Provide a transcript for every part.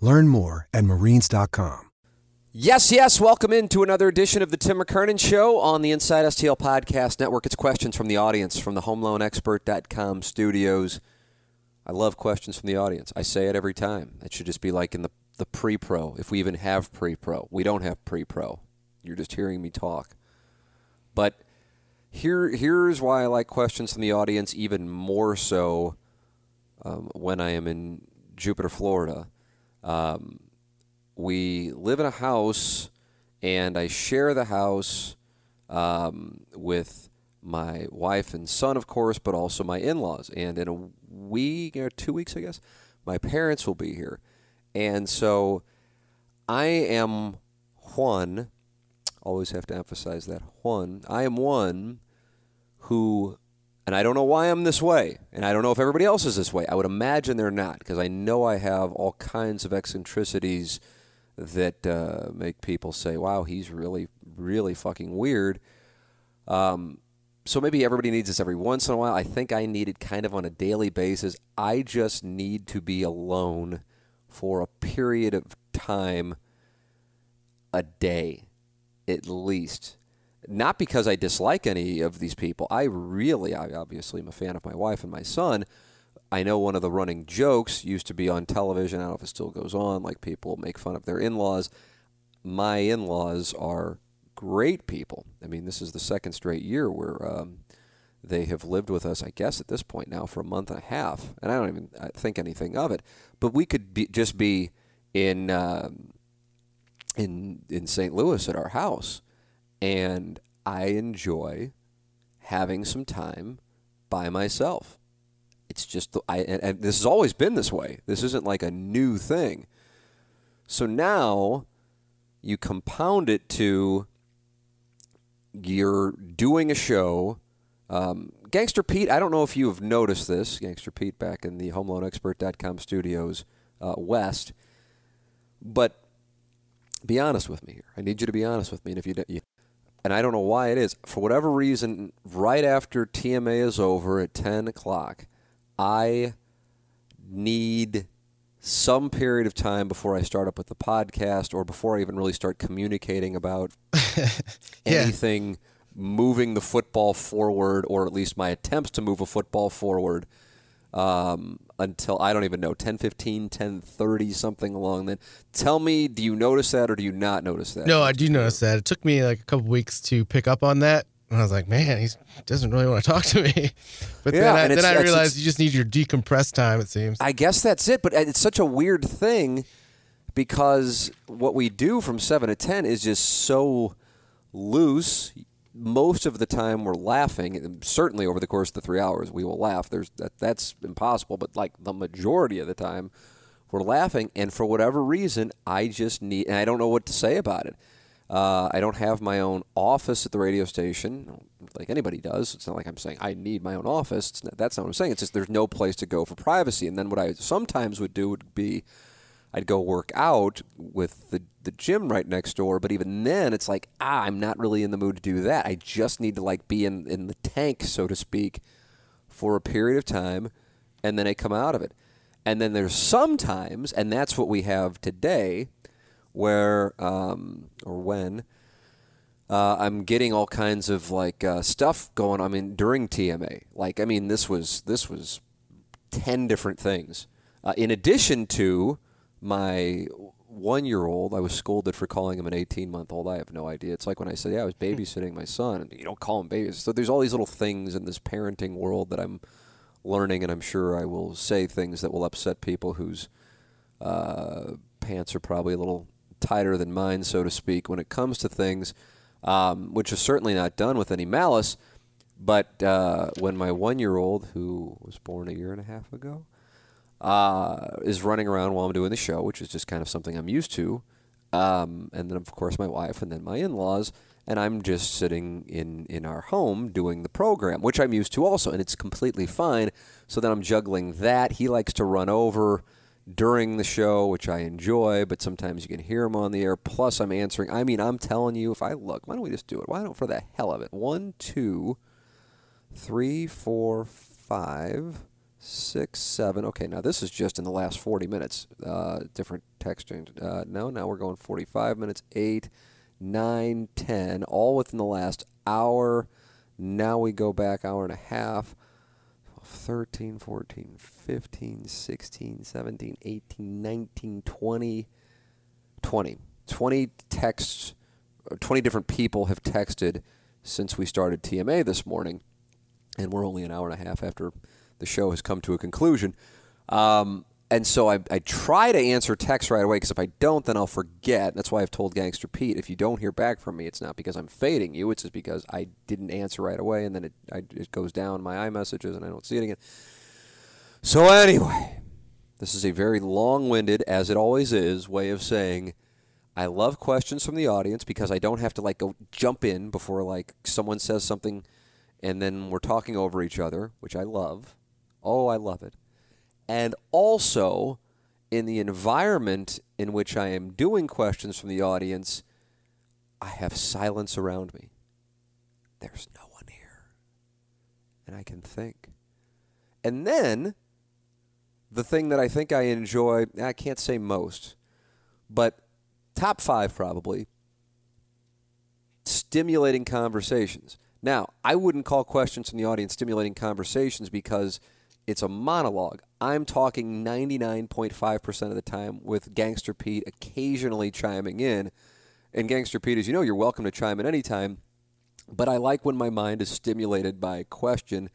Learn more at marines.com. Yes, yes. Welcome into another edition of the Tim McKernan Show on the Inside STL Podcast Network. It's questions from the audience from the HomeLoanExpert.com studios. I love questions from the audience. I say it every time. It should just be like in the, the pre pro, if we even have pre pro. We don't have pre pro. You're just hearing me talk. But here, here's why I like questions from the audience even more so um, when I am in Jupiter, Florida. Um, we live in a house, and I share the house um, with my wife and son, of course, but also my in laws. And in a week or two weeks, I guess, my parents will be here. And so I am one, always have to emphasize that one, I am one who and I don't know why I'm this way, and I don't know if everybody else is this way. I would imagine they're not, because I know I have all kinds of eccentricities that uh, make people say, "Wow, he's really, really fucking weird." Um, so maybe everybody needs this every once in a while. I think I need it kind of on a daily basis. I just need to be alone for a period of time, a day, at least not because I dislike any of these people. I really, I obviously am a fan of my wife and my son. I know one of the running jokes used to be on television. I don't know if it still goes on. Like people make fun of their in laws. My in laws are great people. I mean, this is the second straight year where um, they have lived with us, I guess, at this point now for a month and a half. And I don't even think anything of it. But we could be, just be in, uh, in, in St. Louis at our house and I enjoy having some time by myself. It's just I and, and this has always been this way. This isn't like a new thing. So now you compound it to you're doing a show. Um, Gangster Pete, I don't know if you have noticed this. Gangster Pete back in the HomeLoanExpert.com studios uh, west, but be honest with me here. I need you to be honest with me. And if you, you and I don't know why it is. For whatever reason, right after TMA is over at 10 o'clock, I need some period of time before I start up with the podcast or before I even really start communicating about yeah. anything moving the football forward or at least my attempts to move a football forward um, until I don't even know 10 15 10 30 something along then tell me do you notice that or do you not notice that? No I do notice that. It took me like a couple weeks to pick up on that and I was like man he doesn't really want to talk to me. But yeah, then I, then I realized you just need your decompressed time it seems. I guess that's it but it's such a weird thing because what we do from 7 to 10 is just so loose most of the time we're laughing. Certainly over the course of the three hours, we will laugh. There's that, that's impossible, but like the majority of the time, we're laughing. And for whatever reason, I just need, and I don't know what to say about it. Uh, I don't have my own office at the radio station, like anybody does. It's not like I'm saying I need my own office. Not, that's not what I'm saying. It's just there's no place to go for privacy. And then what I sometimes would do would be I'd go work out with the, the gym right next door. But even then, it's like, ah, I'm not really in the mood to do that. I just need to like be in, in the tank, so to speak, for a period of time, and then I come out of it. And then there's sometimes, and that's what we have today, where um, or when uh, I'm getting all kinds of like uh, stuff going. I mean, during TMA, like I mean, this was this was ten different things. Uh, in addition to my one year old, I was scolded for calling him an 18 month old. I have no idea. It's like when I said, yeah, I was babysitting my son, and you don't call him babies. So there's all these little things in this parenting world that I'm learning, and I'm sure I will say things that will upset people whose uh, pants are probably a little tighter than mine, so to speak, when it comes to things, um, which is certainly not done with any malice. But uh, when my one year old, who was born a year and a half ago, uh, is running around while I'm doing the show, which is just kind of something I'm used to. Um, and then, of course, my wife, and then my in laws. And I'm just sitting in, in our home doing the program, which I'm used to also. And it's completely fine. So then I'm juggling that. He likes to run over during the show, which I enjoy, but sometimes you can hear him on the air. Plus, I'm answering. I mean, I'm telling you, if I look, why don't we just do it? Why don't, for the hell of it? One, two, three, four, five six, seven. Okay, now this is just in the last 40 minutes. Uh, different texting. Uh, no, now we're going 45 minutes, eight, nine, ten, all within the last hour. Now we go back hour and a half. 13, 14, 15, 16, 17, 18, 19, 20, 20. 20 texts, 20 different people have texted since we started TMA this morning. And we're only an hour and a half after the show has come to a conclusion. Um, and so I, I, try to answer texts right away because if I don't, then I'll forget. That's why I've told Gangster Pete if you don't hear back from me, it's not because I'm fading you. It's just because I didn't answer right away, and then it, I, it goes down my iMessages and I don't see it again. So anyway, this is a very long-winded, as it always is, way of saying I love questions from the audience because I don't have to like go jump in before like someone says something, and then we're talking over each other, which I love. Oh, I love it. And also, in the environment in which I am doing questions from the audience, I have silence around me. There's no one here. And I can think. And then, the thing that I think I enjoy, I can't say most, but top five probably, stimulating conversations. Now, I wouldn't call questions from the audience stimulating conversations because it's a monologue. I'm talking 99.5% of the time with Gangster Pete occasionally chiming in. And Gangster Pete, as you know, you're welcome to chime in anytime. But I like when my mind is stimulated by a question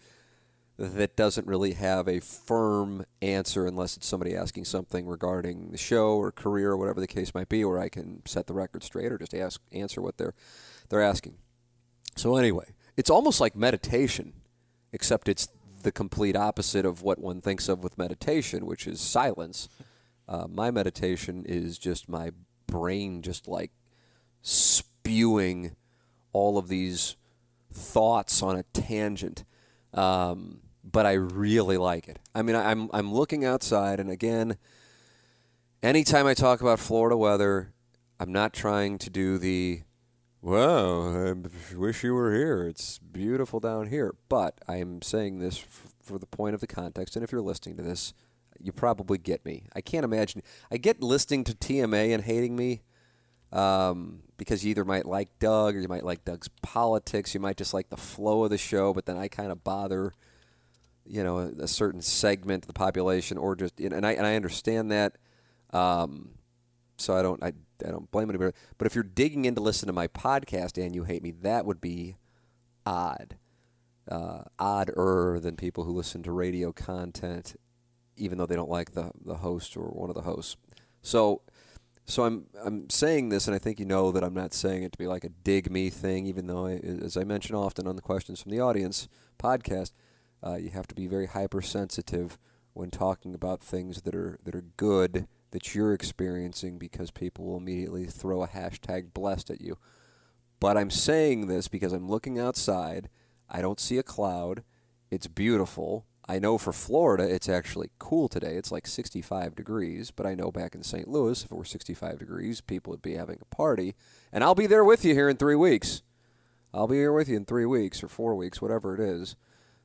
that doesn't really have a firm answer unless it's somebody asking something regarding the show or career or whatever the case might be, where I can set the record straight or just ask answer what they're they're asking. So anyway, it's almost like meditation, except it's the complete opposite of what one thinks of with meditation, which is silence. Uh, my meditation is just my brain just like spewing all of these thoughts on a tangent. Um, but I really like it. I mean, I'm I'm looking outside, and again, anytime I talk about Florida weather, I'm not trying to do the well, I wish you were here. It's beautiful down here. But I am saying this f- for the point of the context. And if you're listening to this, you probably get me. I can't imagine. I get listening to TMA and hating me um, because you either might like Doug or you might like Doug's politics. You might just like the flow of the show, but then I kind of bother, you know, a, a, certain segment of the population, or just and I and I understand that. Um, so I don't I I don't blame anybody. But if you're digging in to listen to my podcast and you hate me, that would be odd. Uh, odder than people who listen to radio content, even though they don't like the, the host or one of the hosts. So, so I'm I'm saying this, and I think you know that I'm not saying it to be like a dig me thing. Even though, I, as I mention often on the questions from the audience podcast, uh, you have to be very hypersensitive when talking about things that are that are good that you're experiencing because people will immediately throw a hashtag blessed at you. But I'm saying this because I'm looking outside. I don't see a cloud. It's beautiful. I know for Florida it's actually cool today. It's like 65 degrees, but I know back in St. Louis if it were 65 degrees, people would be having a party. And I'll be there with you here in three weeks. I'll be here with you in three weeks or four weeks, whatever it is.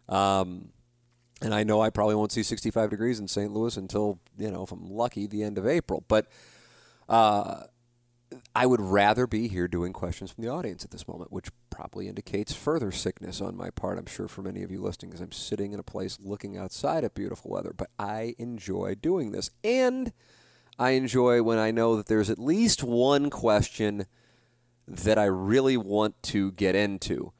Um, and I know I probably won't see 65 degrees in St. Louis until, you know, if I'm lucky, the end of April. But uh, I would rather be here doing questions from the audience at this moment, which probably indicates further sickness on my part, I'm sure, for many of you listening, because I'm sitting in a place looking outside at beautiful weather. But I enjoy doing this. And I enjoy when I know that there's at least one question that I really want to get into.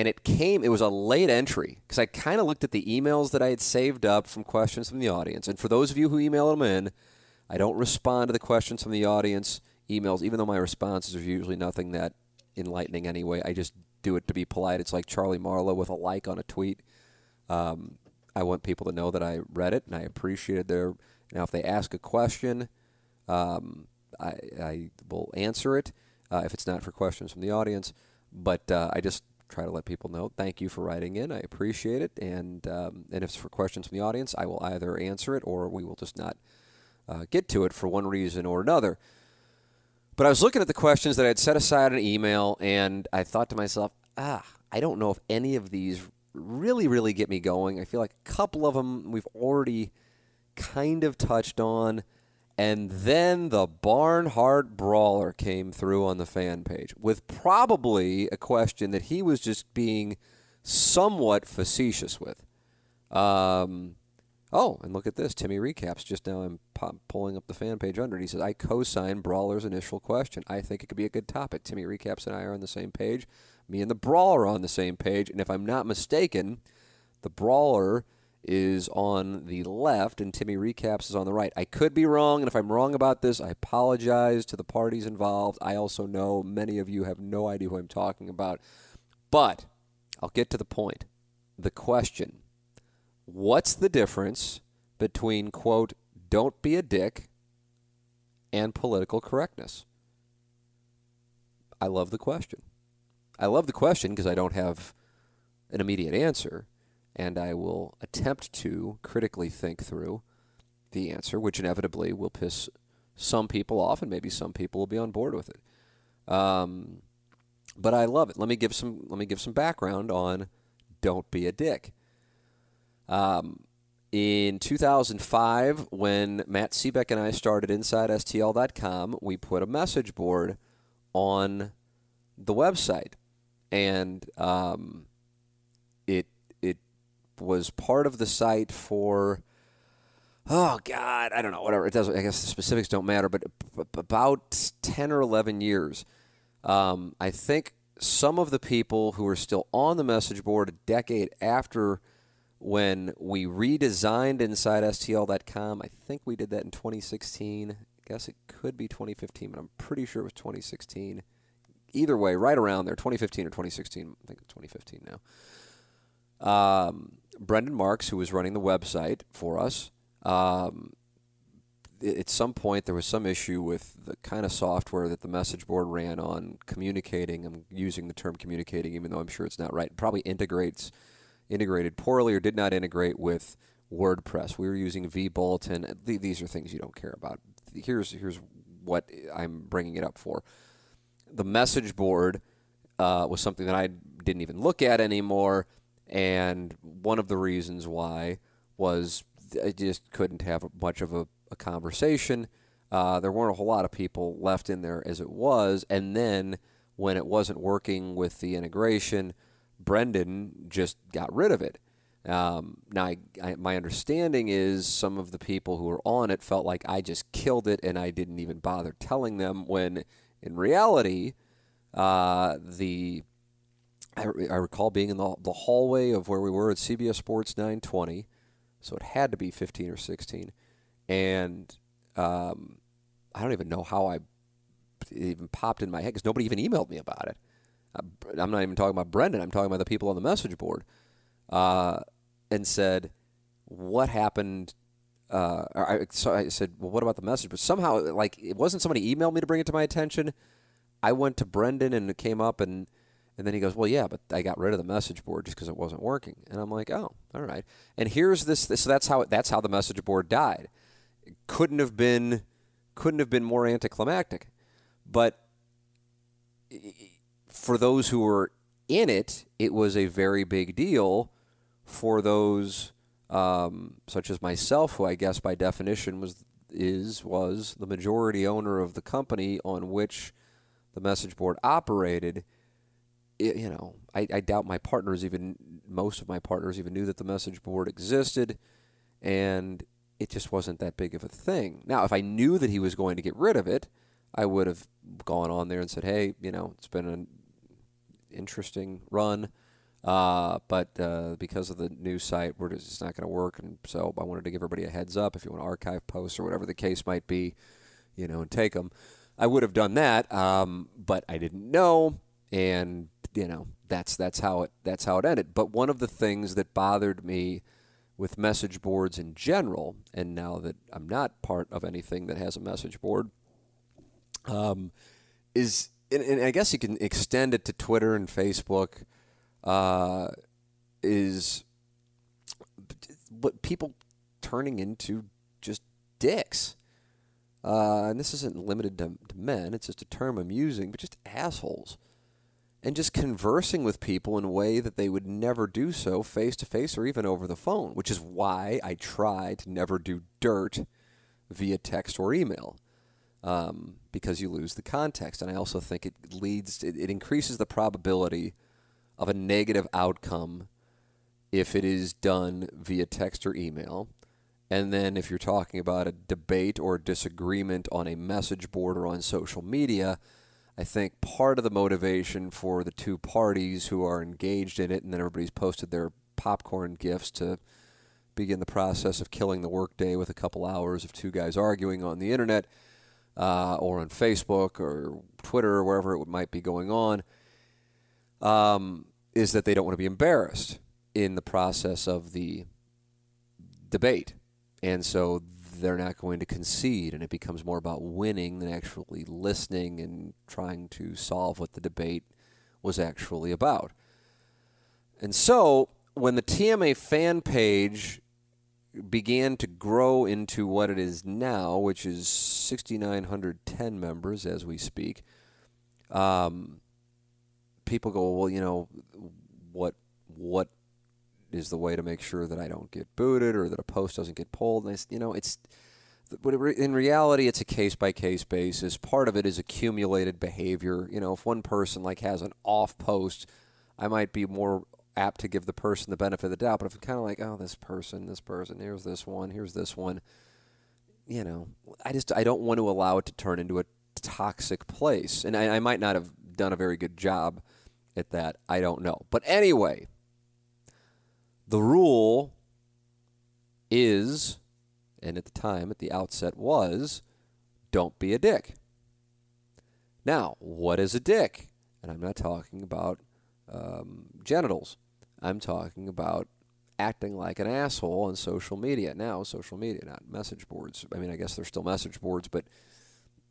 And it came, it was a late entry because I kind of looked at the emails that I had saved up from questions from the audience. And for those of you who email them in, I don't respond to the questions from the audience emails, even though my responses are usually nothing that enlightening anyway. I just do it to be polite. It's like Charlie Marlowe with a like on a tweet. Um, I want people to know that I read it and I appreciated their. Now, if they ask a question, um, I, I, will answer it uh, if it's not for questions from the audience. But uh, I just try to let people know. Thank you for writing in. I appreciate it. And um, and if it's for questions from the audience, I will either answer it or we will just not uh, get to it for one reason or another. But I was looking at the questions that I had set aside in email, and I thought to myself, ah, I don't know if any of these really, really get me going. I feel like a couple of them we've already kind of touched on. And then the Barnhart Brawler came through on the fan page with probably a question that he was just being somewhat facetious with. Um, oh, and look at this. Timmy recaps just now. I'm pulling up the fan page under it. He says, I co sign Brawler's initial question. I think it could be a good topic. Timmy recaps and I are on the same page. Me and the Brawler are on the same page. And if I'm not mistaken, the Brawler is on the left and Timmy Recaps is on the right. I could be wrong, and if I'm wrong about this, I apologize to the parties involved. I also know many of you have no idea who I'm talking about. But I'll get to the point. The question What's the difference between, quote, don't be a dick and political correctness? I love the question. I love the question because I don't have an immediate answer and I will attempt to critically think through the answer, which inevitably will piss some people off, and maybe some people will be on board with it. Um, but I love it. Let me give some. Let me give some background on "Don't Be a Dick." Um, in 2005, when Matt Seebeck and I started InsideSTL.com, we put a message board on the website, and um, it was part of the site for oh god i don't know whatever. It doesn't i guess the specifics don't matter but about 10 or 11 years. Um, i think some of the people who are still on the message board a decade after when we redesigned InsideSTL.com i think we did that in 2016 i guess it could be 2015 but i'm pretty sure it was 2016 either way right around there 2015 or 2016 i think it's 2015 now. Um, Brendan Marks, who was running the website for us, um, at some point there was some issue with the kind of software that the message board ran on communicating. I'm using the term communicating, even though I'm sure it's not right. Probably integrates integrated poorly or did not integrate with WordPress. We were using vBulletin. These are things you don't care about. Here's here's what I'm bringing it up for. The message board uh, was something that I didn't even look at anymore. And one of the reasons why was I just couldn't have much of a, a conversation. Uh, there weren't a whole lot of people left in there as it was. And then when it wasn't working with the integration, Brendan just got rid of it. Um, now, I, I, my understanding is some of the people who were on it felt like I just killed it and I didn't even bother telling them when in reality, uh, the I, I recall being in the, the hallway of where we were at CBS Sports 920, so it had to be 15 or 16. And um, I don't even know how I even popped in my head because nobody even emailed me about it. Uh, I'm not even talking about Brendan. I'm talking about the people on the message board, uh, and said, "What happened?" Uh, I, so I said, "Well, what about the message?" But somehow, like, it wasn't somebody emailed me to bring it to my attention. I went to Brendan and it came up, and and then he goes, "Well, yeah, but I got rid of the message board just because it wasn't working." And I'm like, "Oh, all right." And here's this. this so that's how that's how the message board died. It couldn't have been couldn't have been more anticlimactic. But for those who were in it, it was a very big deal. For those um, such as myself, who I guess by definition was is was the majority owner of the company on which the message board operated it, you know, I, I doubt my partners even, most of my partners even knew that the message board existed. And it just wasn't that big of a thing. Now, if I knew that he was going to get rid of it, I would have gone on there and said, "Hey, you know, it's been an interesting run, uh, but uh, because of the new site, we're just, it's not going to work." And so I wanted to give everybody a heads up if you want to archive posts or whatever the case might be, you know, and take them. I would have done that, um, but I didn't know, and you know, that's that's how it that's how it ended. But one of the things that bothered me with message boards in general, and now that I'm not part of anything that has a message board, um, is and, and, I guess you can extend it to Twitter and Facebook, uh, is what people turning into just dicks. Uh, and this isn't limited to, to men; it's just a term I'm using, but just assholes and just conversing with people in a way that they would never do so face to face or even over the phone, which is why I try to never do dirt via text or email. Um, because you lose the context. And I also think it leads, it, it increases the probability of a negative outcome if it is done via text or email. And then if you're talking about a debate or disagreement on a message board or on social media, I think part of the motivation for the two parties who are engaged in it, and then everybody's posted their popcorn gifts to begin the process of killing the workday with a couple hours of two guys arguing on the internet uh, or on Facebook or Twitter or wherever it might be going on, um, is that they don't want to be embarrassed in the process of the debate. And so they're not going to concede, and it becomes more about winning than actually listening and trying to solve what the debate was actually about. And so, when the TMA fan page began to grow into what it is now, which is 6,910 members as we speak, um, people go, well, you know, what what is the way to make sure that I don't get booted or that a post doesn't get pulled. And you know, it's in reality, it's a case by case basis. Part of it is accumulated behavior. You know, if one person like has an off post, I might be more apt to give the person the benefit of the doubt. But if it's kind of like, oh, this person, this person, here's this one, here's this one, you know, I just I don't want to allow it to turn into a toxic place. And I, I might not have done a very good job at that. I don't know. But anyway, the rule is, and at the time, at the outset, was don't be a dick. Now, what is a dick? And I'm not talking about um, genitals. I'm talking about acting like an asshole on social media. Now, social media, not message boards. I mean, I guess they're still message boards, but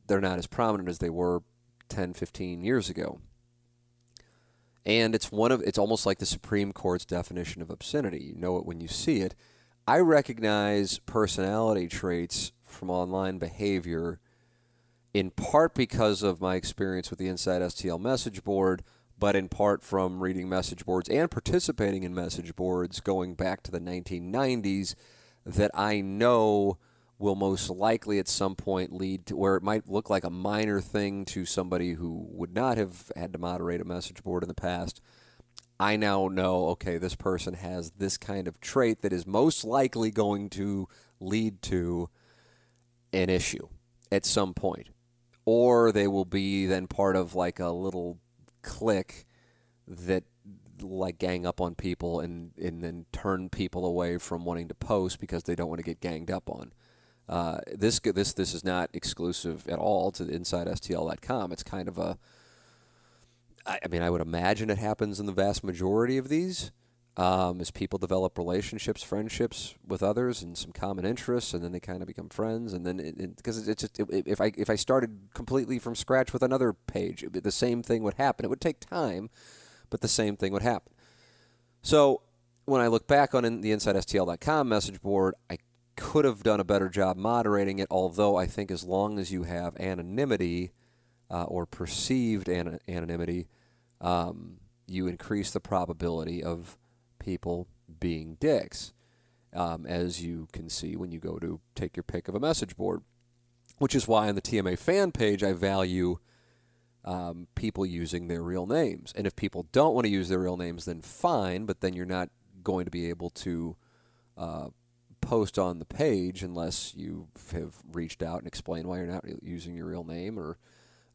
they're not as prominent as they were 10, 15 years ago and it's one of it's almost like the Supreme Court's definition of obscenity. You know it when you see it. I recognize personality traits from online behavior in part because of my experience with the Inside STL message board, but in part from reading message boards and participating in message boards going back to the 1990s that I know will most likely at some point lead to where it might look like a minor thing to somebody who would not have had to moderate a message board in the past. I now know, okay, this person has this kind of trait that is most likely going to lead to an issue at some point. Or they will be then part of like a little clique that like gang up on people and, and then turn people away from wanting to post because they don't want to get ganged up on. Uh, this this this is not exclusive at all to InsideSTL.com. It's kind of a. I, I mean, I would imagine it happens in the vast majority of these. Um, as people develop relationships, friendships with others, and some common interests, and then they kind of become friends, and then because it, it, it's just it, if I if I started completely from scratch with another page, the same thing would happen. It would take time, but the same thing would happen. So when I look back on the InsideSTL.com message board, I could have done a better job moderating it, although I think as long as you have anonymity uh, or perceived an- anonymity, um, you increase the probability of people being dicks, um, as you can see when you go to take your pick of a message board. Which is why on the TMA fan page, I value um, people using their real names. And if people don't want to use their real names, then fine, but then you're not going to be able to uh, post on the page unless you have reached out and explained why you're not using your real name or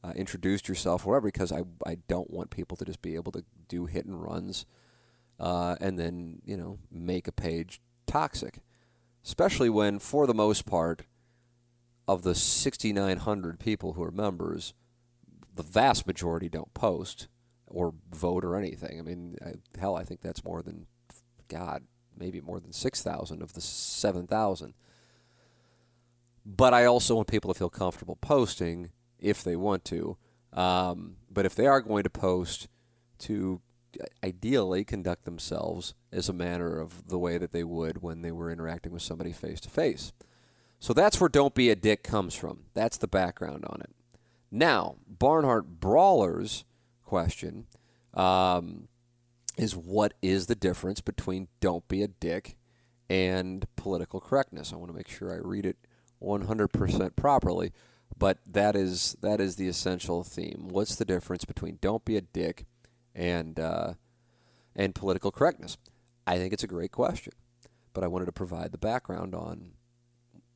uh, introduced yourself or whatever because I, I don't want people to just be able to do hit and runs uh, and then you know make a page toxic. Especially when for the most part of the 6900 people who are members the vast majority don't post or vote or anything. I mean I, hell i think that's more than god maybe more than 6000 of the 7000 but i also want people to feel comfortable posting if they want to. Um, but if they are going to post, to ideally conduct themselves as a manner of the way that they would when they were interacting with somebody face to face. So that's where Don't Be a Dick comes from. That's the background on it. Now, Barnhart Brawler's question um, is what is the difference between Don't Be a Dick and political correctness? I want to make sure I read it 100% properly. But that is that is the essential theme. What's the difference between "Don't be a dick" and uh, and political correctness? I think it's a great question, but I wanted to provide the background on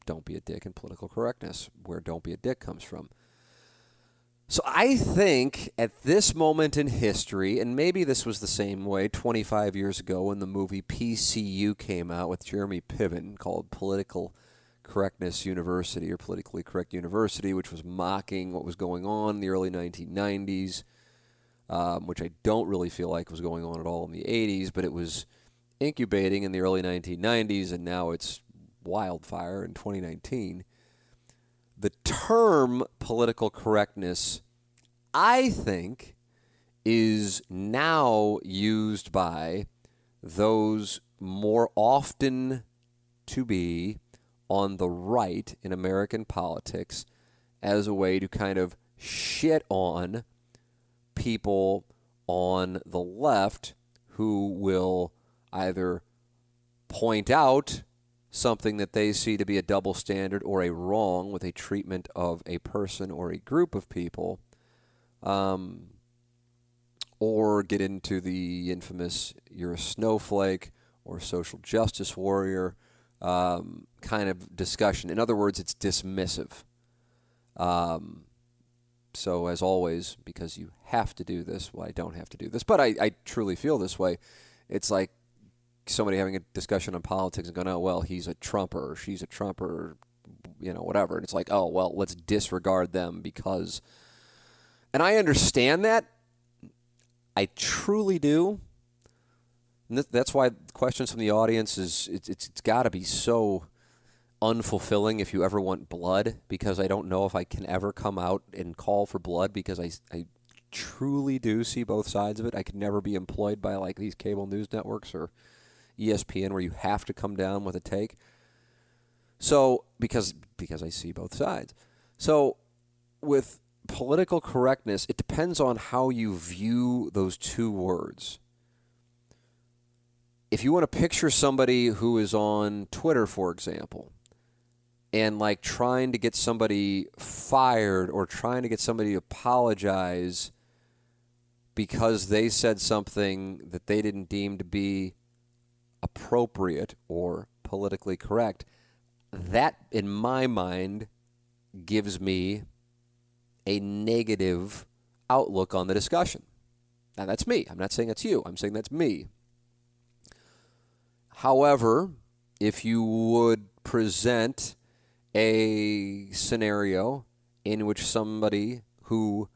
"Don't be a dick" and political correctness, where "Don't be a dick" comes from. So I think at this moment in history, and maybe this was the same way 25 years ago when the movie PCU came out with Jeremy Piven called Political Correctness University or Politically Correct University, which was mocking what was going on in the early 1990s, um, which I don't really feel like was going on at all in the 80s, but it was incubating in the early 1990s, and now it's wildfire in 2019. The term political correctness, I think, is now used by those more often to be on the right in American politics as a way to kind of shit on people on the left who will either point out something that they see to be a double standard or a wrong with a treatment of a person or a group of people, um, or get into the infamous you're a snowflake or social justice warrior um, kind of discussion. In other words, it's dismissive. Um, so, as always, because you have to do this, well, I don't have to do this, but I, I truly feel this way. It's like somebody having a discussion on politics and going, oh, well, he's a Trumper or she's a Trumper, you know, whatever. And it's like, oh, well, let's disregard them because. And I understand that. I truly do that's why questions from the audience is it's it's, it's got to be so unfulfilling if you ever want blood because I don't know if I can ever come out and call for blood because I, I truly do see both sides of it. I could never be employed by like these cable news networks or ESPN where you have to come down with a take. So because because I see both sides. So with political correctness, it depends on how you view those two words if you want to picture somebody who is on Twitter, for example, and like trying to get somebody fired or trying to get somebody to apologize because they said something that they didn't deem to be appropriate or politically correct, that, in my mind, gives me a negative outlook on the discussion. Now, that's me. I'm not saying that's you. I'm saying that's me. However, if you would present a scenario in which somebody who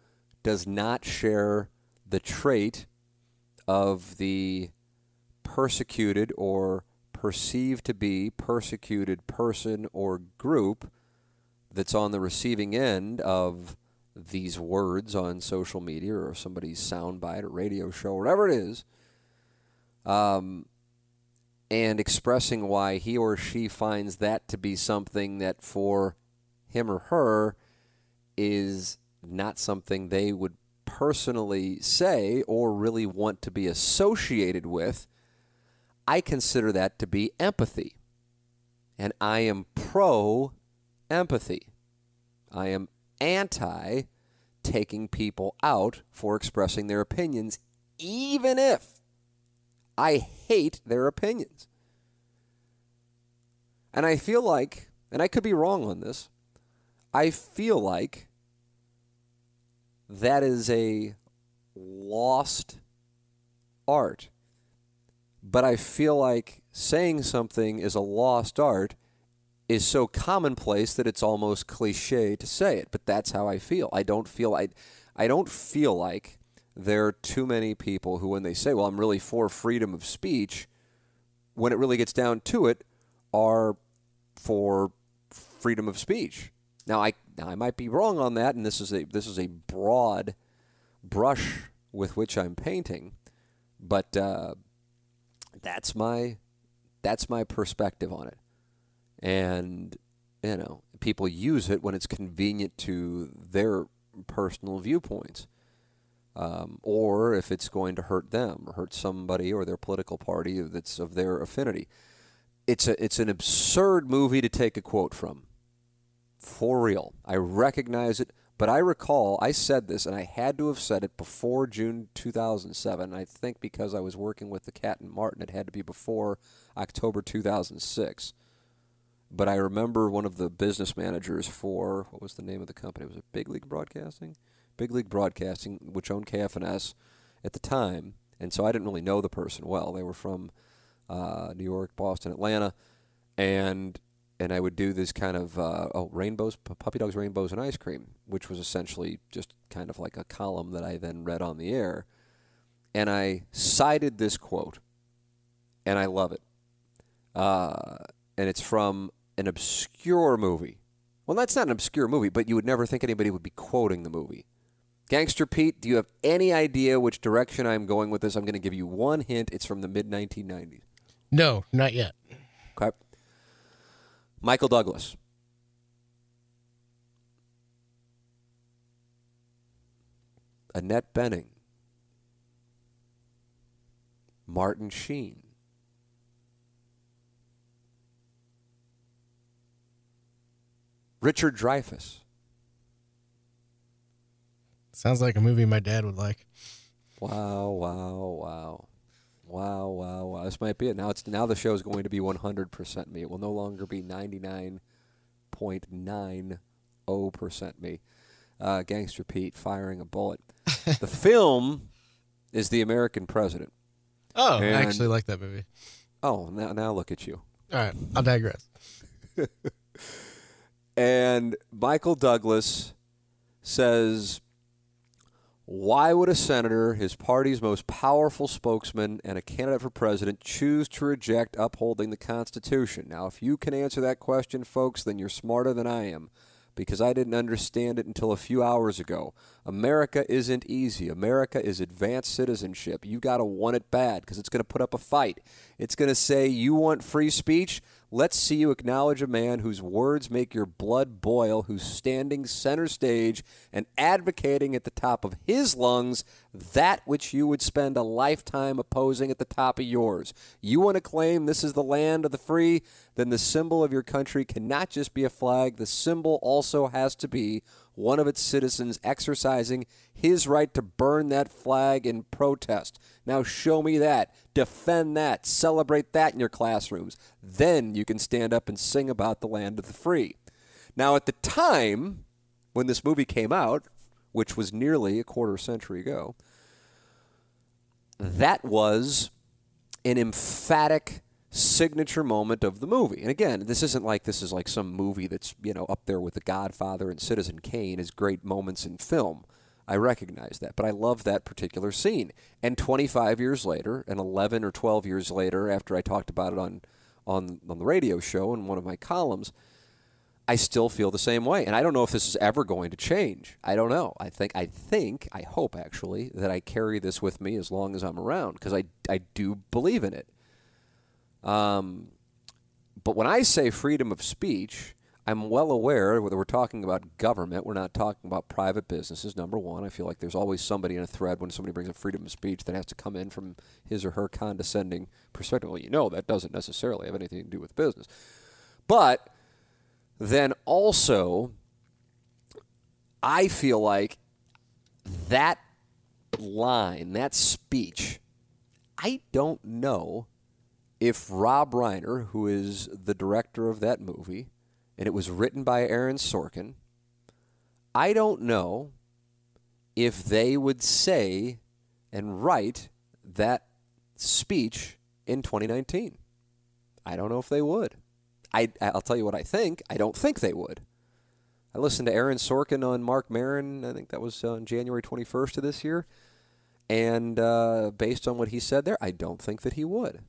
does not share the trait of the persecuted or perceived to be persecuted person or group that's on the receiving end of these words on social media or somebody's soundbite or radio show, whatever it is, um, and expressing why he or she finds that to be something that for him or her is not something they would personally say or really want to be associated with, I consider that to be empathy. And I am pro empathy. I am anti taking people out for expressing their opinions, even if I hate their opinions. And I feel like, and I could be wrong on this, I feel like that is a lost art. But I feel like saying something is a lost art is so commonplace that it's almost cliche to say it. But that's how I feel. I don't feel I, I don't feel like there are too many people who, when they say, "Well, I'm really for freedom of speech," when it really gets down to it, are for freedom of speech. Now, I now I might be wrong on that, and this is a this is a broad brush with which I'm painting, but uh, that's my that's my perspective on it, and you know people use it when it's convenient to their personal viewpoints. Um, or if it's going to hurt them or hurt somebody or their political party that's of their affinity. It's a it's an absurd movie to take a quote from. For real. I recognize it, but I recall I said this and I had to have said it before June 2007. I think because I was working with the Cat and Martin, it had to be before October 2006. But I remember one of the business managers for what was the name of the company? Was it Big League Broadcasting? Big League Broadcasting, which owned KFNS at the time, and so I didn't really know the person well. They were from uh, New York, Boston, Atlanta, and and I would do this kind of uh, oh rainbows, puppy dogs, rainbows, and ice cream, which was essentially just kind of like a column that I then read on the air, and I cited this quote, and I love it, uh, and it's from an obscure movie. Well, that's not an obscure movie, but you would never think anybody would be quoting the movie. Gangster Pete, do you have any idea which direction I'm going with this? I'm going to give you one hint. It's from the mid 1990s. No, not yet. Okay. Michael Douglas. Annette Bening. Martin Sheen. Richard Dreyfuss. Sounds like a movie my dad would like. Wow, wow, wow. Wow, wow, wow. This might be it. Now it's now the show is going to be 100% me. It will no longer be 99.90% me. Uh, Gangster Pete firing a bullet. the film is The American President. Oh, and, I actually like that movie. Oh, now now look at you. All right, I'll digress. and Michael Douglas says why would a senator, his party's most powerful spokesman, and a candidate for president choose to reject upholding the Constitution? Now, if you can answer that question, folks, then you're smarter than I am because I didn't understand it until a few hours ago. America isn't easy. America is advanced citizenship. You got to want it bad because it's going to put up a fight. It's going to say, You want free speech? Let's see you acknowledge a man whose words make your blood boil, who's standing center stage and advocating at the top of his lungs that which you would spend a lifetime opposing at the top of yours. You want to claim this is the land of the free? Then the symbol of your country cannot just be a flag. The symbol also has to be one of its citizens exercising his right to burn that flag in protest. Now, show me that. Defend that. Celebrate that in your classrooms. Then you can stand up and sing about the land of the free. Now, at the time when this movie came out, which was nearly a quarter century ago, mm-hmm. that was an emphatic signature moment of the movie. And again, this isn't like this is like some movie that's, you know, up there with The Godfather and Citizen Kane as great moments in film. I recognize that, but I love that particular scene. And 25 years later, and 11 or 12 years later, after I talked about it on on on the radio show in one of my columns, I still feel the same way. And I don't know if this is ever going to change. I don't know. I think I think I hope actually that I carry this with me as long as I'm around because I I do believe in it. Um, but when I say freedom of speech, I'm well aware whether we're talking about government, we're not talking about private businesses. Number one, I feel like there's always somebody in a thread when somebody brings up freedom of speech that has to come in from his or her condescending perspective. Well, you know that doesn't necessarily have anything to do with business. But then also, I feel like that line, that speech, I don't know if Rob Reiner, who is the director of that movie, and it was written by Aaron Sorkin, I don't know if they would say and write that speech in 2019. I don't know if they would. I, I'll tell you what I think. I don't think they would. I listened to Aaron Sorkin on Marc Maron. I think that was on January 21st of this year. And uh, based on what he said there, I don't think that he would.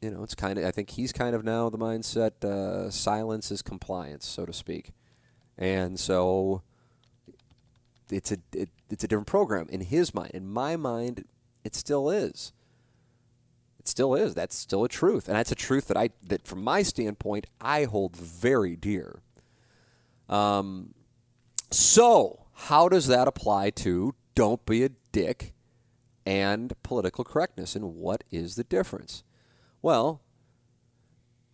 You know, it's kind of. I think he's kind of now the mindset. Uh, silence is compliance, so to speak, and so it's a it, it's a different program in his mind. In my mind, it still is. It still is. That's still a truth, and that's a truth that I that from my standpoint I hold very dear. Um, so how does that apply to don't be a dick and political correctness, and what is the difference? Well,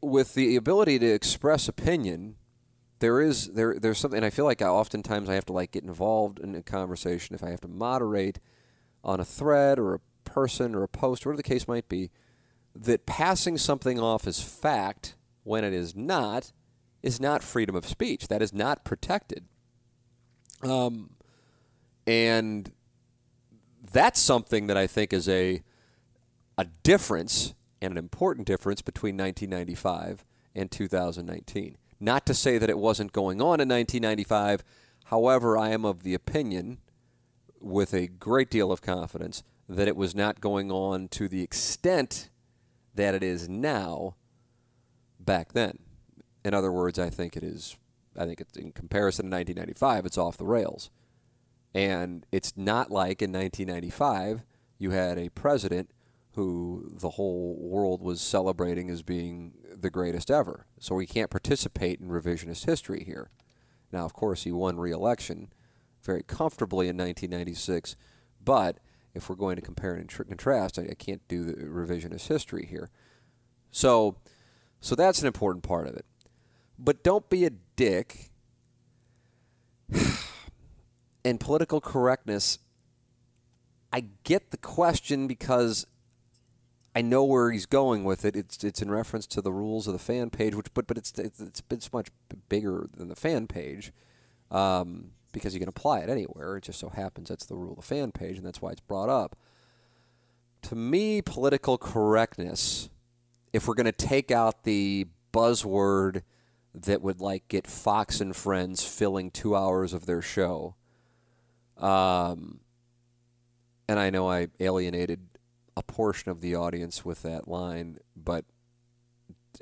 with the ability to express opinion, there is there there's something. And I feel like I oftentimes I have to like get involved in a conversation if I have to moderate on a thread or a person or a post, whatever the case might be. That passing something off as fact when it is not is not freedom of speech. That is not protected. Um, and that's something that I think is a a difference and an important difference between 1995 and 2019. Not to say that it wasn't going on in 1995. However, I am of the opinion, with a great deal of confidence, that it was not going on to the extent that it is now back then. In other words, I think it is, I think it's in comparison to 1995, it's off the rails. And it's not like in 1995 you had a president who the whole world was celebrating as being the greatest ever. So we can't participate in revisionist history here. Now, of course, he won re-election very comfortably in 1996, but if we're going to compare and contrast, I, I can't do the revisionist history here. So, so that's an important part of it. But don't be a dick. and political correctness, I get the question because I know where he's going with it. It's it's in reference to the rules of the fan page, which but but it's it's, it's much bigger than the fan page um, because you can apply it anywhere. It just so happens that's the rule of fan page, and that's why it's brought up. To me, political correctness, if we're going to take out the buzzword that would like get Fox and Friends filling two hours of their show, um, and I know I alienated a portion of the audience with that line, but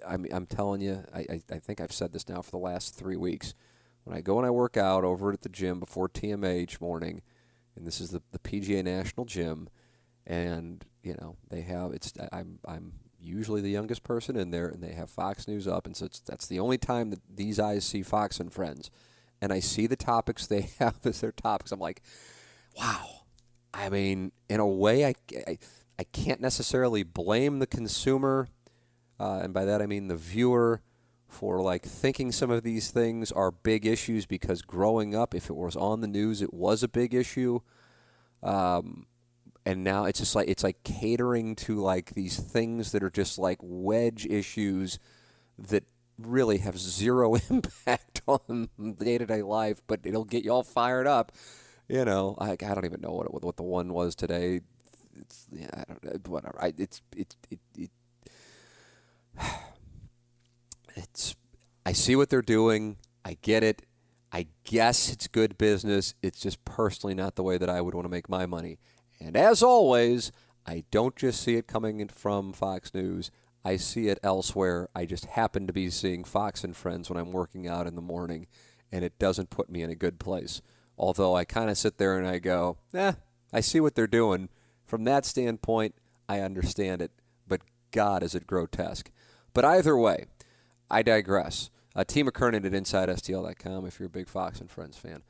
I'm, I'm telling you, I, I think I've said this now for the last three weeks. When I go and I work out over at the gym before TMA each morning, and this is the, the PGA National Gym, and you know they have it's I'm I'm usually the youngest person in there, and they have Fox News up, and so it's that's the only time that these eyes see Fox and Friends, and I see the topics they have as their topics. I'm like, wow. I mean, in a way, I, I I can't necessarily blame the consumer, uh, and by that I mean the viewer, for like thinking some of these things are big issues because growing up, if it was on the news, it was a big issue. Um, and now it's just like it's like catering to like these things that are just like wedge issues that really have zero impact on day to day life, but it'll get you all fired up. You know, I, I don't even know what it, what the one was today it's yeah, I don't know, whatever. I, it's it, it, it it's I see what they're doing. I get it. I guess it's good business. It's just personally not the way that I would want to make my money. And as always, I don't just see it coming in from Fox News. I see it elsewhere. I just happen to be seeing Fox and Friends when I'm working out in the morning, and it doesn't put me in a good place. Although I kind of sit there and I go, eh, I see what they're doing, from that standpoint, I understand it, but God, is it grotesque. But either way, I digress. Uh, T. McKernan at InsideSTL.com if you're a big Fox and Friends fan.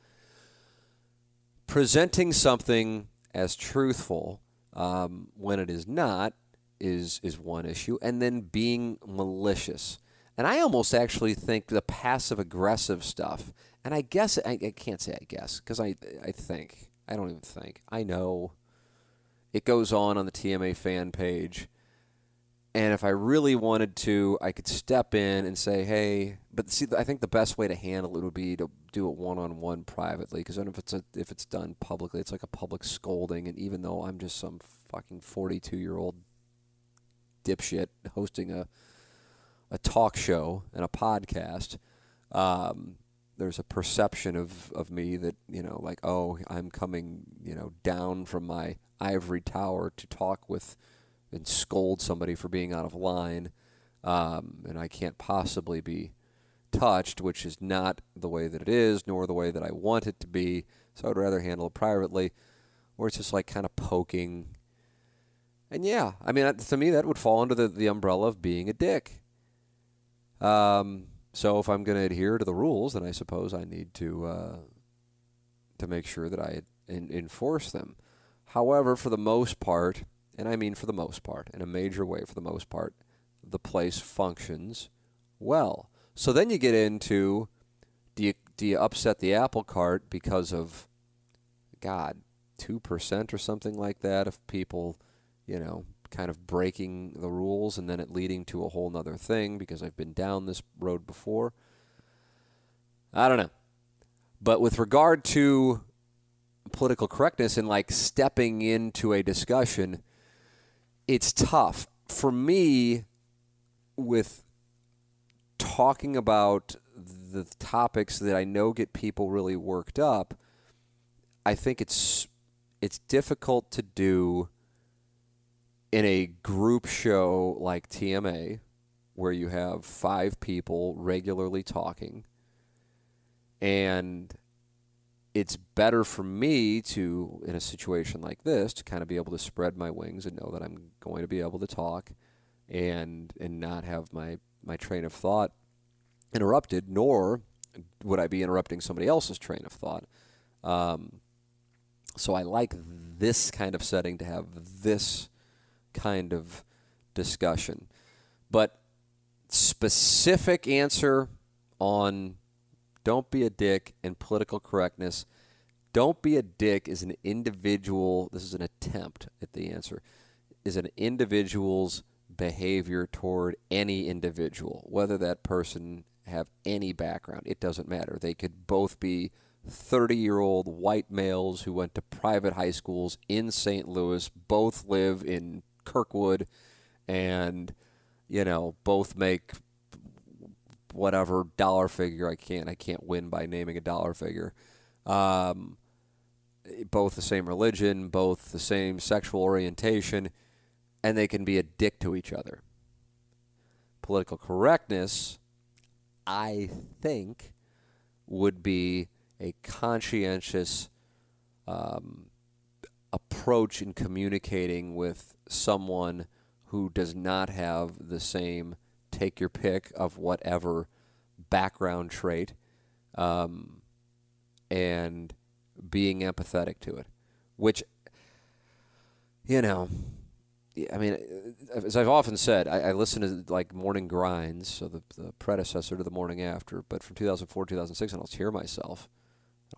Presenting something as truthful um, when it is not is is one issue, and then being malicious. And I almost actually think the passive aggressive stuff, and I guess I, I can't say I guess because I I think I don't even think I know it goes on on the TMA fan page. And if I really wanted to, I could step in and say, "Hey," but see, I think the best way to handle it would be to do it one on one privately. Because if it's a, if it's done publicly, it's like a public scolding. And even though I'm just some fucking forty two year old dipshit hosting a a talk show and a podcast, um, there's a perception of, of me that you know like oh I'm coming you know down from my ivory tower to talk with and scold somebody for being out of line, um, and I can't possibly be touched, which is not the way that it is, nor the way that I want it to be. So I'd rather handle it privately, or it's just like kind of poking. And yeah, I mean, to me, that would fall under the, the umbrella of being a dick. Um, so if I'm going to adhere to the rules, then I suppose I need to uh, to make sure that I enforce them. However, for the most part, and I mean for the most part, in a major way for the most part, the place functions well. So then you get into do you, do you upset the apple cart because of, God, 2% or something like that of people, you know, kind of breaking the rules and then it leading to a whole nother thing because I've been down this road before? I don't know. But with regard to political correctness and like stepping into a discussion, it's tough for me with talking about the topics that I know get people really worked up. I think it's it's difficult to do in a group show like TMA where you have five people regularly talking and it's better for me to, in a situation like this, to kind of be able to spread my wings and know that I'm going to be able to talk and and not have my, my train of thought interrupted, nor would I be interrupting somebody else's train of thought. Um, so I like this kind of setting to have this kind of discussion. But specific answer on don't be a dick and political correctness. Don't be a dick is an individual, this is an attempt at the answer, is an individual's behavior toward any individual, whether that person have any background. It doesn't matter. They could both be 30 year old white males who went to private high schools in St. Louis, both live in Kirkwood, and, you know, both make whatever dollar figure. I can't I can't win by naming a dollar figure. Um, both the same religion, both the same sexual orientation, and they can be a dick to each other. Political correctness, I think, would be a conscientious um, approach in communicating with someone who does not have the same take your pick of whatever background trait um, and being empathetic to it, which, you know, I mean, as I've often said, I, I listen to like Morning Grinds, so the, the predecessor to the Morning After, but from 2004 2006, and I'll hear myself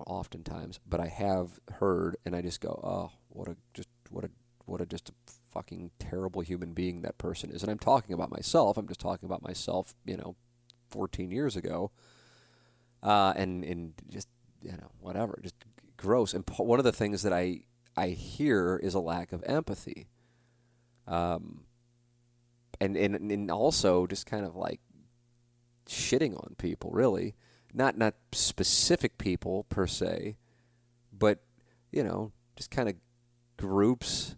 oftentimes, but I have heard, and I just go, oh, what a just what a what a just a fucking terrible human being that person is. And I'm talking about myself. I'm just talking about myself, you know, 14 years ago. Uh, and, and just, you know, whatever, just gross. And one of the things that I, I hear is a lack of empathy. Um, and, and, and also just kind of like shitting on people, really. Not, not specific people per se, but, you know, just kind of groups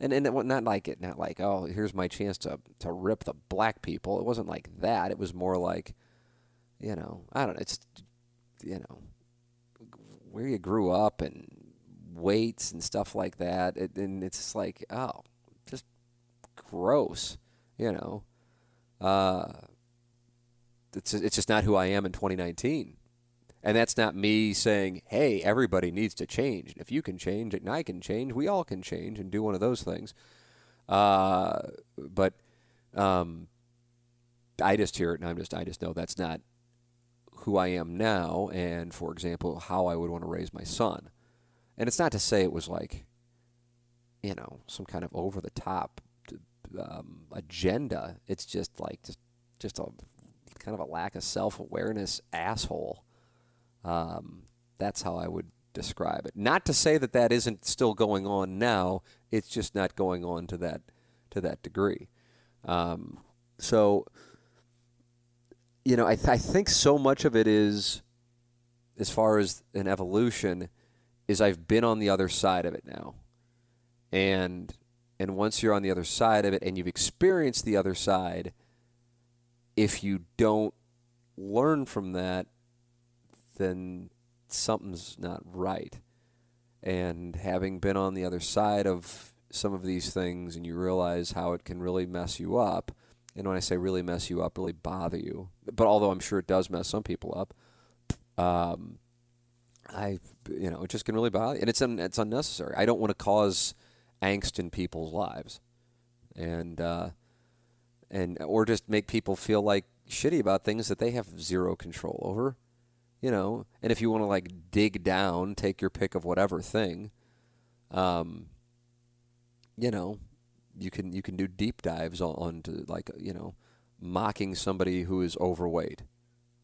and and it, not like it, not like oh here's my chance to to rip the black people. It wasn't like that. It was more like, you know, I don't know. It's you know where you grew up and weights and stuff like that. It, and it's just like oh, just gross, you know. Uh, it's it's just not who I am in 2019. And that's not me saying, hey, everybody needs to change. If you can change and I can change, we all can change and do one of those things. Uh, but um, I just hear it and I'm just, I just know that's not who I am now. And for example, how I would want to raise my son. And it's not to say it was like, you know, some kind of over the top um, agenda. It's just like just just a kind of a lack of self awareness asshole. Um, that's how I would describe it. Not to say that that isn't still going on now. It's just not going on to that to that degree. Um, so, you know, I, th- I think so much of it is, as far as an evolution, is I've been on the other side of it now, and and once you're on the other side of it and you've experienced the other side, if you don't learn from that, then something's not right. And having been on the other side of some of these things and you realize how it can really mess you up, and when I say really mess you up, really bother you, but although I'm sure it does mess some people up, um, I, you know, it just can really bother you. And it's, un- it's unnecessary. I don't want to cause angst in people's lives. And, uh, and, or just make people feel like shitty about things that they have zero control over you know and if you want to like dig down take your pick of whatever thing um you know you can you can do deep dives on, onto like you know mocking somebody who is overweight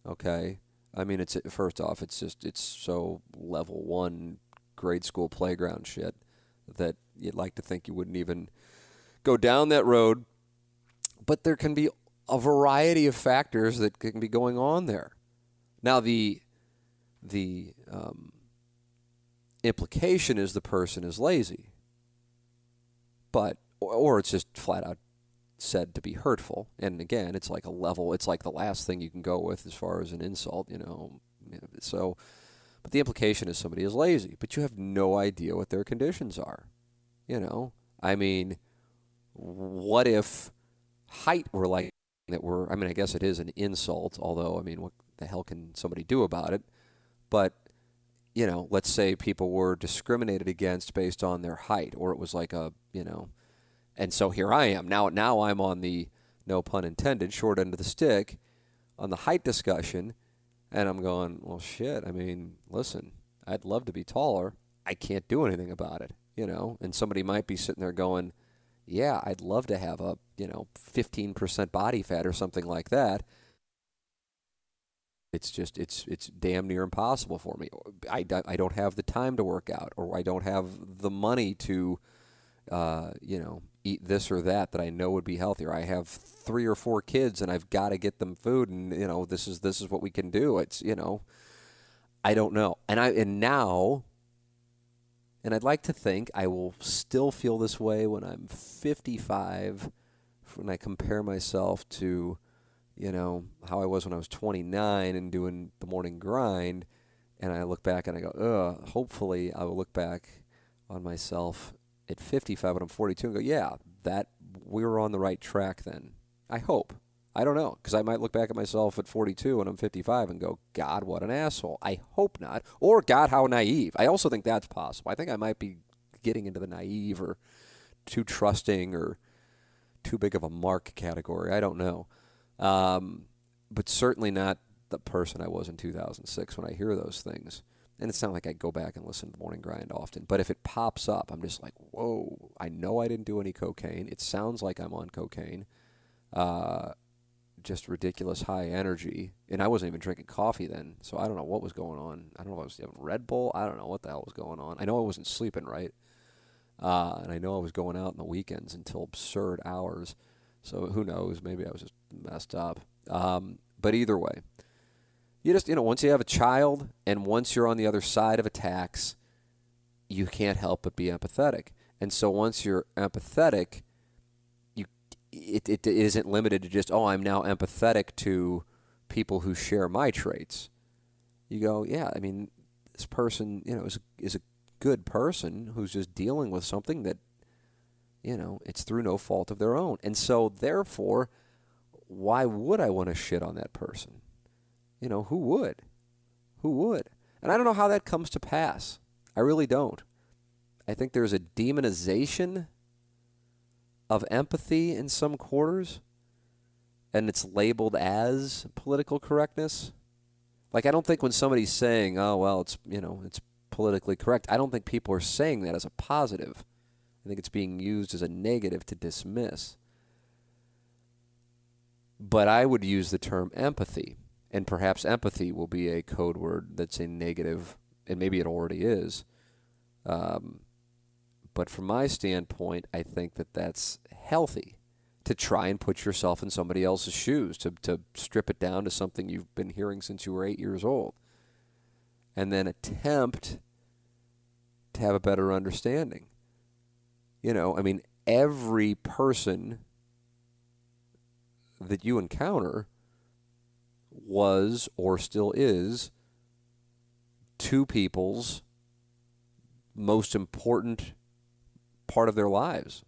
okay? I mean it's first off it's just it's so level 1 grade school playground shit that you'd like to think you wouldn't even go down that road but there can be a variety of factors that can be going on there. Now the the um, implication is the person is lazy, but or, or it's just flat out said to be hurtful. And again, it's like a level. It's like the last thing you can go with as far as an insult, you know. So, but the implication is somebody is lazy, but you have no idea what their conditions are. You know, I mean, what if height were like that? Were I mean, I guess it is an insult. Although, I mean, what the hell can somebody do about it? But you know, let's say people were discriminated against based on their height, or it was like a you know, and so here I am now. Now I'm on the no pun intended short end of the stick on the height discussion, and I'm going, well, shit. I mean, listen, I'd love to be taller. I can't do anything about it, you know. And somebody might be sitting there going, yeah, I'd love to have a you know 15% body fat or something like that it's just it's it's damn near impossible for me. I, I don't have the time to work out, or I don't have the money to, uh, you know, eat this or that that I know would be healthier. I have three or four kids, and I've got to get them food, and you know, this is this is what we can do. It's you know, I don't know, and I and now, and I'd like to think I will still feel this way when I'm 55, when I compare myself to you know, how I was when I was 29 and doing the morning grind. And I look back and I go, ugh, hopefully I will look back on myself at 55 and I'm 42 and go, yeah, that we were on the right track then. I hope. I don't know, because I might look back at myself at 42 and I'm 55 and go, God, what an asshole. I hope not. Or, God, how naive. I also think that's possible. I think I might be getting into the naive or too trusting or too big of a mark category. I don't know. Um, but certainly not the person I was in 2006 when I hear those things. And it's not like I go back and listen to Morning Grind often, but if it pops up, I'm just like, whoa, I know I didn't do any cocaine. It sounds like I'm on cocaine. Uh, just ridiculous high energy. And I wasn't even drinking coffee then, so I don't know what was going on. I don't know if I was having Red Bull. I don't know what the hell was going on. I know I wasn't sleeping right. Uh, and I know I was going out on the weekends until absurd hours. So who knows? Maybe I was just messed up. Um, but either way, you just you know once you have a child and once you're on the other side of a tax, you can't help but be empathetic. And so once you're empathetic, you it, it, it isn't limited to just oh I'm now empathetic to people who share my traits. You go yeah I mean this person you know is is a good person who's just dealing with something that you know, it's through no fault of their own. And so, therefore, why would I want to shit on that person? You know, who would? Who would? And I don't know how that comes to pass. I really don't. I think there's a demonization of empathy in some quarters, and it's labeled as political correctness. Like, I don't think when somebody's saying, oh, well, it's, you know, it's politically correct, I don't think people are saying that as a positive. I think it's being used as a negative to dismiss. but I would use the term empathy, and perhaps empathy will be a code word that's a negative, and maybe it already is. Um, but from my standpoint, I think that that's healthy to try and put yourself in somebody else's shoes, to, to strip it down to something you've been hearing since you were eight years old, and then attempt to have a better understanding. You know, I mean, every person that you encounter was or still is two people's most important part of their lives.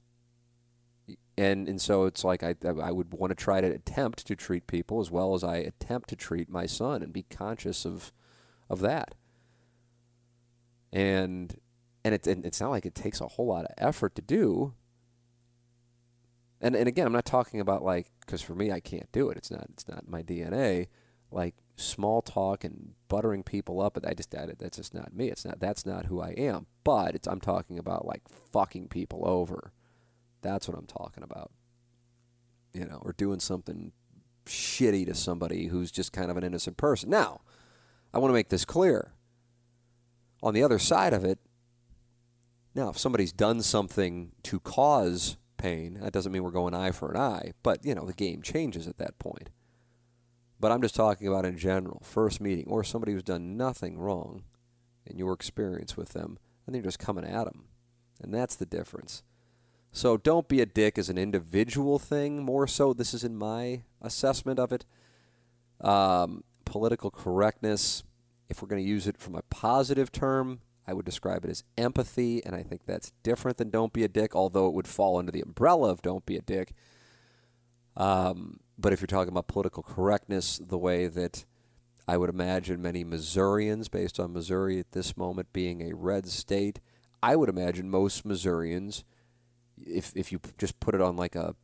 And and so it's like I I would want to try to attempt to treat people as well as I attempt to treat my son and be conscious of of that. And and and it's not like it takes a whole lot of effort to do. And and again, I'm not talking about like because for me I can't do it. It's not it's not my DNA. Like small talk and buttering people up, I just that that's just not me. It's not that's not who I am. But I'm talking about like fucking people over. That's what I'm talking about. You know, or doing something shitty to somebody who's just kind of an innocent person. Now, I want to make this clear. On the other side of it, now if somebody's done something to cause pain, that doesn't mean we're going eye for an eye, but you know, the game changes at that point. But I'm just talking about in general, first meeting, or somebody who's done nothing wrong in your experience with them, and they're just coming at them. And that's the difference. So don't be a dick as an individual thing, more so. This is in my assessment of it. Um, political correctness, if we're going to use it from a positive term, I would describe it as empathy, and I think that's different than don't be a dick, although it would fall under the umbrella of don't be a dick. Um, but if you're talking about political correctness, the way that I would imagine many Missourians, based on Missouri at this moment being a red state, I would imagine most Missourians, if if you just put it on like a,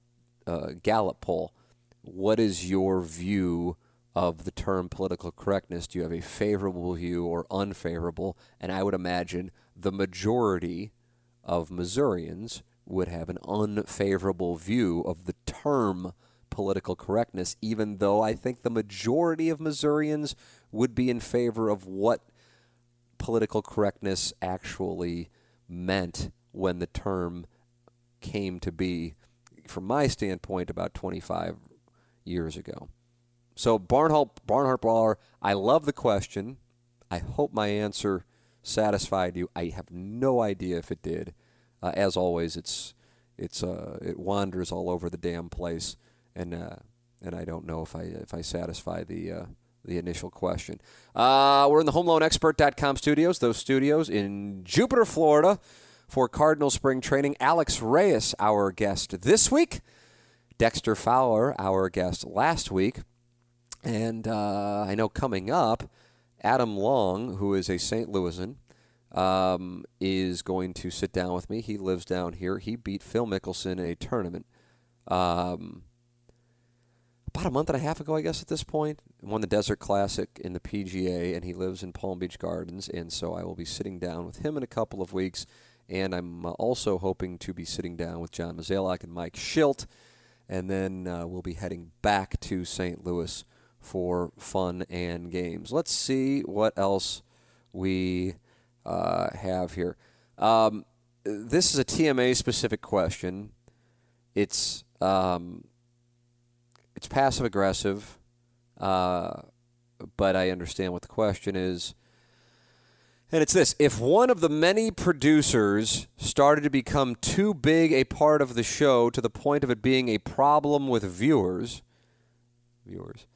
a Gallup poll, what is your view of the term political correctness? Do you have a favorable view or unfavorable? And I would imagine the majority of Missourians would have an unfavorable view of the term political correctness, even though I think the majority of Missourians would be in favor of what political correctness actually meant when the term came to be, from my standpoint, about 25 years ago. So, Barnhart, Barnhart Baller, I love the question. I hope my answer satisfied you. I have no idea if it did. Uh, as always, it's it's uh, it wanders all over the damn place and uh, and I don't know if I if I satisfy the uh, the initial question. Uh, we're in the HomeLoanExpert.com studios. Those studios in Jupiter, Florida, for Cardinal Spring Training. Alex Reyes, our guest this week. Dexter Fowler, our guest last week. And uh, I know coming up, Adam Long, who is a St. Louisan, um, is going to sit down with me. He lives down here. He beat Phil Mickelson in a tournament. Um, about a month and a half ago, I guess, at this point. Won the Desert Classic in the PGA, and he lives in Palm Beach Gardens. And so I will be sitting down with him in a couple of weeks. And I'm uh, also hoping to be sitting down with John Mozeliak and Mike Shildt. And then uh, we'll be heading back to St. Louis for fun and games. Let's see what else we uh, have here. Um, this is a TMA specific question. It's. Um, it's passive aggressive, uh, but I understand what the question is. And it's this if one of the many producers started to become too big a part of the show to the point of it being a problem with viewers, viewers,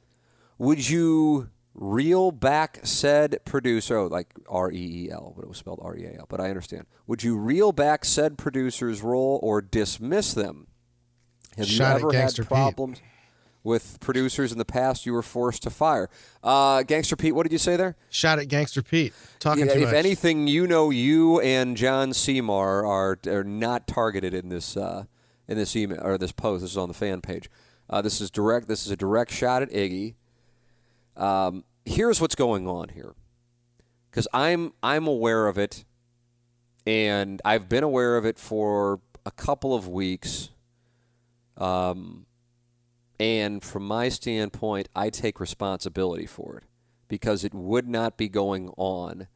would you reel back said producer, oh, like R E E L, but it was spelled R E A L, but I understand. Would you reel back said producer's role or dismiss them? Have Shot you ever had problems? Pete with producers in the past you were forced to fire. Uh, Gangster Pete, what did you say there? Shot at Gangster Pete. Talking yeah, too if much. anything, you know, you and John Seymour are are not targeted in this uh, in this email or this post. This is on the fan page. Uh, this is direct. This is a direct shot at Iggy. Um, here's what's going on here, because I'm I'm aware of it, and I've been aware of it for a couple of weeks. Um, And from my standpoint, I take responsibility for it because it would not be going on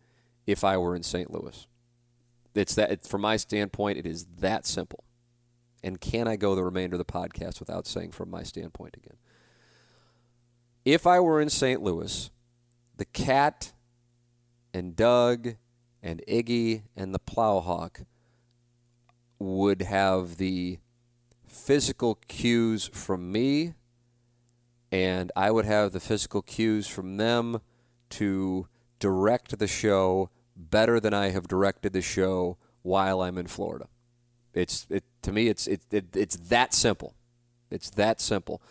if I were in St. Louis. It's that it, from my standpoint, it is that simple. And can I go the remainder of the podcast without saying from my standpoint again? If I were in St. Louis, the cat and Doug and Iggy and the Plowhawk would have the physical cues from me, and I would have the physical cues from them to direct the show better than I have directed the show while I'm in Florida. It's it to me it's it, it it's that simple. It's that simple.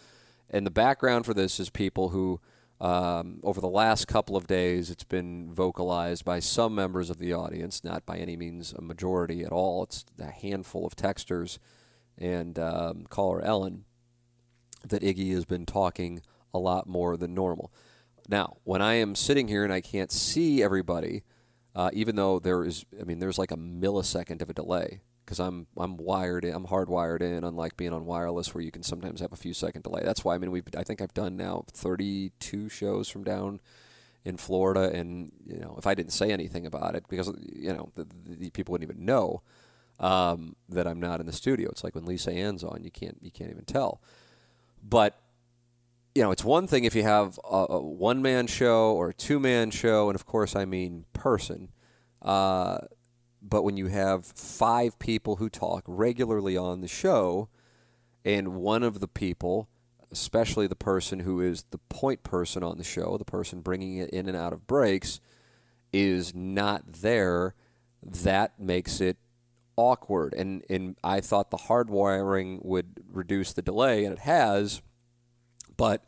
And the background for this is people who um, over the last couple of days, it's been vocalized by some members of the audience, not by any means a majority at all. It's a handful of texters and um, caller Ellen that Iggy has been talking a lot more than normal. Now, when I am sitting here and I can't see everybody, uh, even though there is, I mean, there's like a millisecond of a delay because I'm I'm wired in, I'm hardwired in, unlike being on wireless where you can sometimes have a few second delay. That's why I mean we I think I've done now 32 shows from down in Florida, and you know if I didn't say anything about it because you know the, the people wouldn't even know um, that I'm not in the studio. It's like when Lisa Ann's on, you can't you can't even tell. But you know, it's one thing if you have a, a one man show or a two man show, and of course I mean person. Uh, but when you have five people who talk regularly on the show, and one of the people, especially the person who is the point person on the show, the person bringing it in and out of breaks, is not there, that makes it awkward. And, and I thought the hardwiring would reduce the delay, and it has. But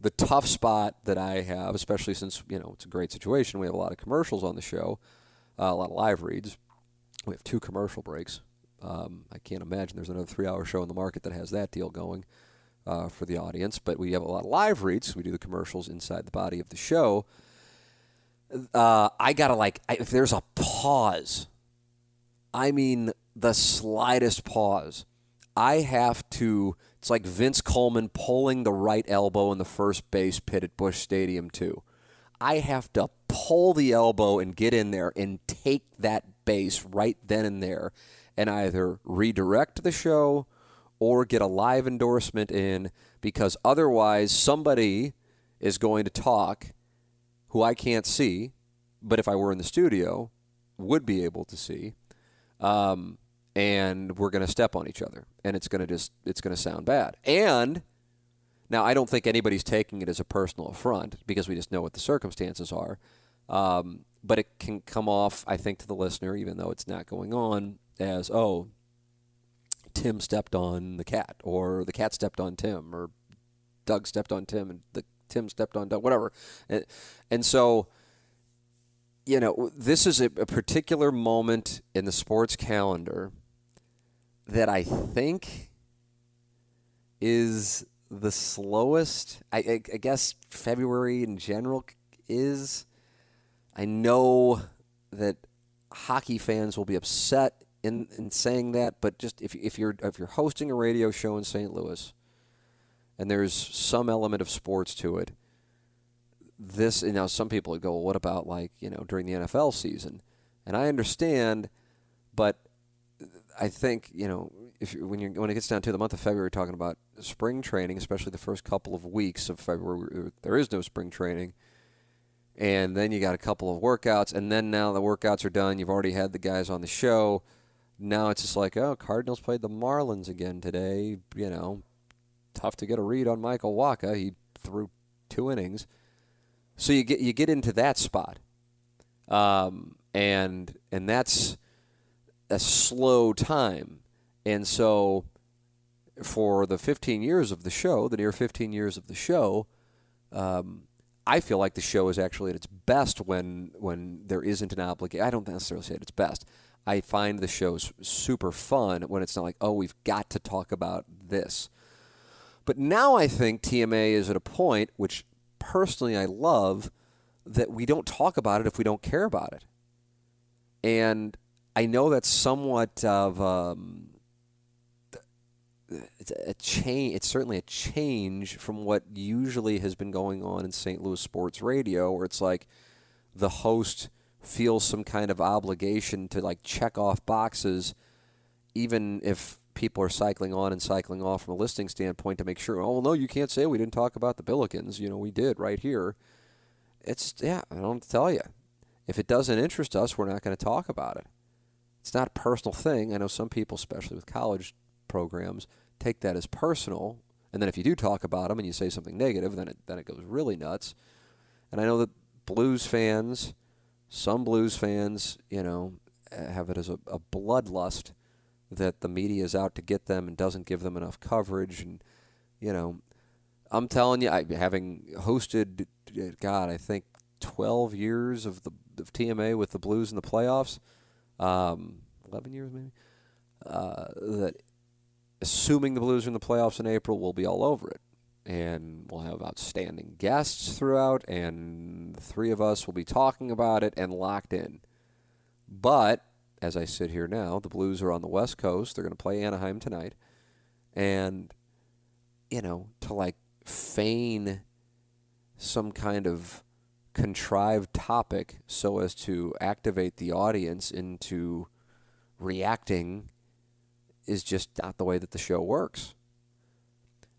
the tough spot that I have, especially since you know it's a great situation, we have a lot of commercials on the show, uh, a lot of live reads we have two commercial breaks. Um, I can't imagine there's another three-hour show in the market that has that deal going uh, for the audience. But we have a lot of live reads. We do the commercials inside the body of the show. Uh, I gotta like if there's a pause. I mean the slightest pause. I have to. It's like Vince Coleman pulling the right elbow in the first base pit at Busch Stadium too. I have to pull the elbow and get in there and take that right then and there and either redirect the show or get a live endorsement in because otherwise somebody is going to talk who I can't see, but if I were in the studio, would be able to see. Um, and we're going to step on each other and it's going to just it's going to sound bad. And now I don't think anybody's taking it as a personal affront because we just know what the circumstances are. Um, but it can come off, I think, to the listener, even though it's not going on, as oh, Tim stepped on the cat, or the cat stepped on Tim, or Doug stepped on Tim, and the Tim stepped on Doug, whatever. And, and so, you know, this is a, a particular moment in the sports calendar that I think is the slowest. I, I, I guess February in general is I know that hockey fans will be upset in, in saying that, but just if, if you're if you're hosting a radio show in St. Louis, and there's some element of sports to it, this you know some people would go, well, what about like you know during the NFL season? And I understand, but I think you know if you, when you when it gets down to the month of February, talking about spring training, especially the first couple of weeks of February, there is no spring training and then you got a couple of workouts, and then now the workouts are done. You've already had the guys on the show. Now it's just like, oh, Cardinals played the Marlins again today. You know, tough to get a read on Michael Wacha. He threw two innings, so you get you get into that spot, um, and and that's a slow time, and so for the 15 years of the show, the near 15 years of the show. Um, I feel like the show is actually at its best when when there isn't an obligation. I don't necessarily say at its best. I find the shows super fun when it's not like, oh, we've got to talk about this. But now I think TMA is at a point, which personally I love, that we don't talk about it if we don't care about it. And I know that's somewhat of um, it's a change. It's certainly a change from what usually has been going on in St. Louis sports radio, where it's like the host feels some kind of obligation to like check off boxes, even if people are cycling on and cycling off from a listing standpoint to make sure. Oh no, you can't say we didn't talk about the Billikens. You know, we did right here. It's yeah. I don't tell you. If it doesn't interest us, we're not going to talk about it. It's not a personal thing. I know some people, especially with college programs take that as personal. And then if you do talk about them and you say something negative, then it then it goes really nuts. And I know that blues fans, some blues fans, you know, have it as a, a bloodlust that the media is out to get them and doesn't give them enough coverage. And you know, I'm telling you, I, having hosted, God, I think 12 years of the of TMA with the Blues in the playoffs, um, 11 years maybe. Uh, that assuming the Blues are in the playoffs in April, we'll be all over it. And we'll have outstanding guests throughout, and the three of us will be talking about it and locked in. But as I sit here now, the Blues are on the West Coast. They're going to play Anaheim tonight. And, you know, to like feign some kind of contrived topic so as to activate the audience into reacting is just not the way that the show works.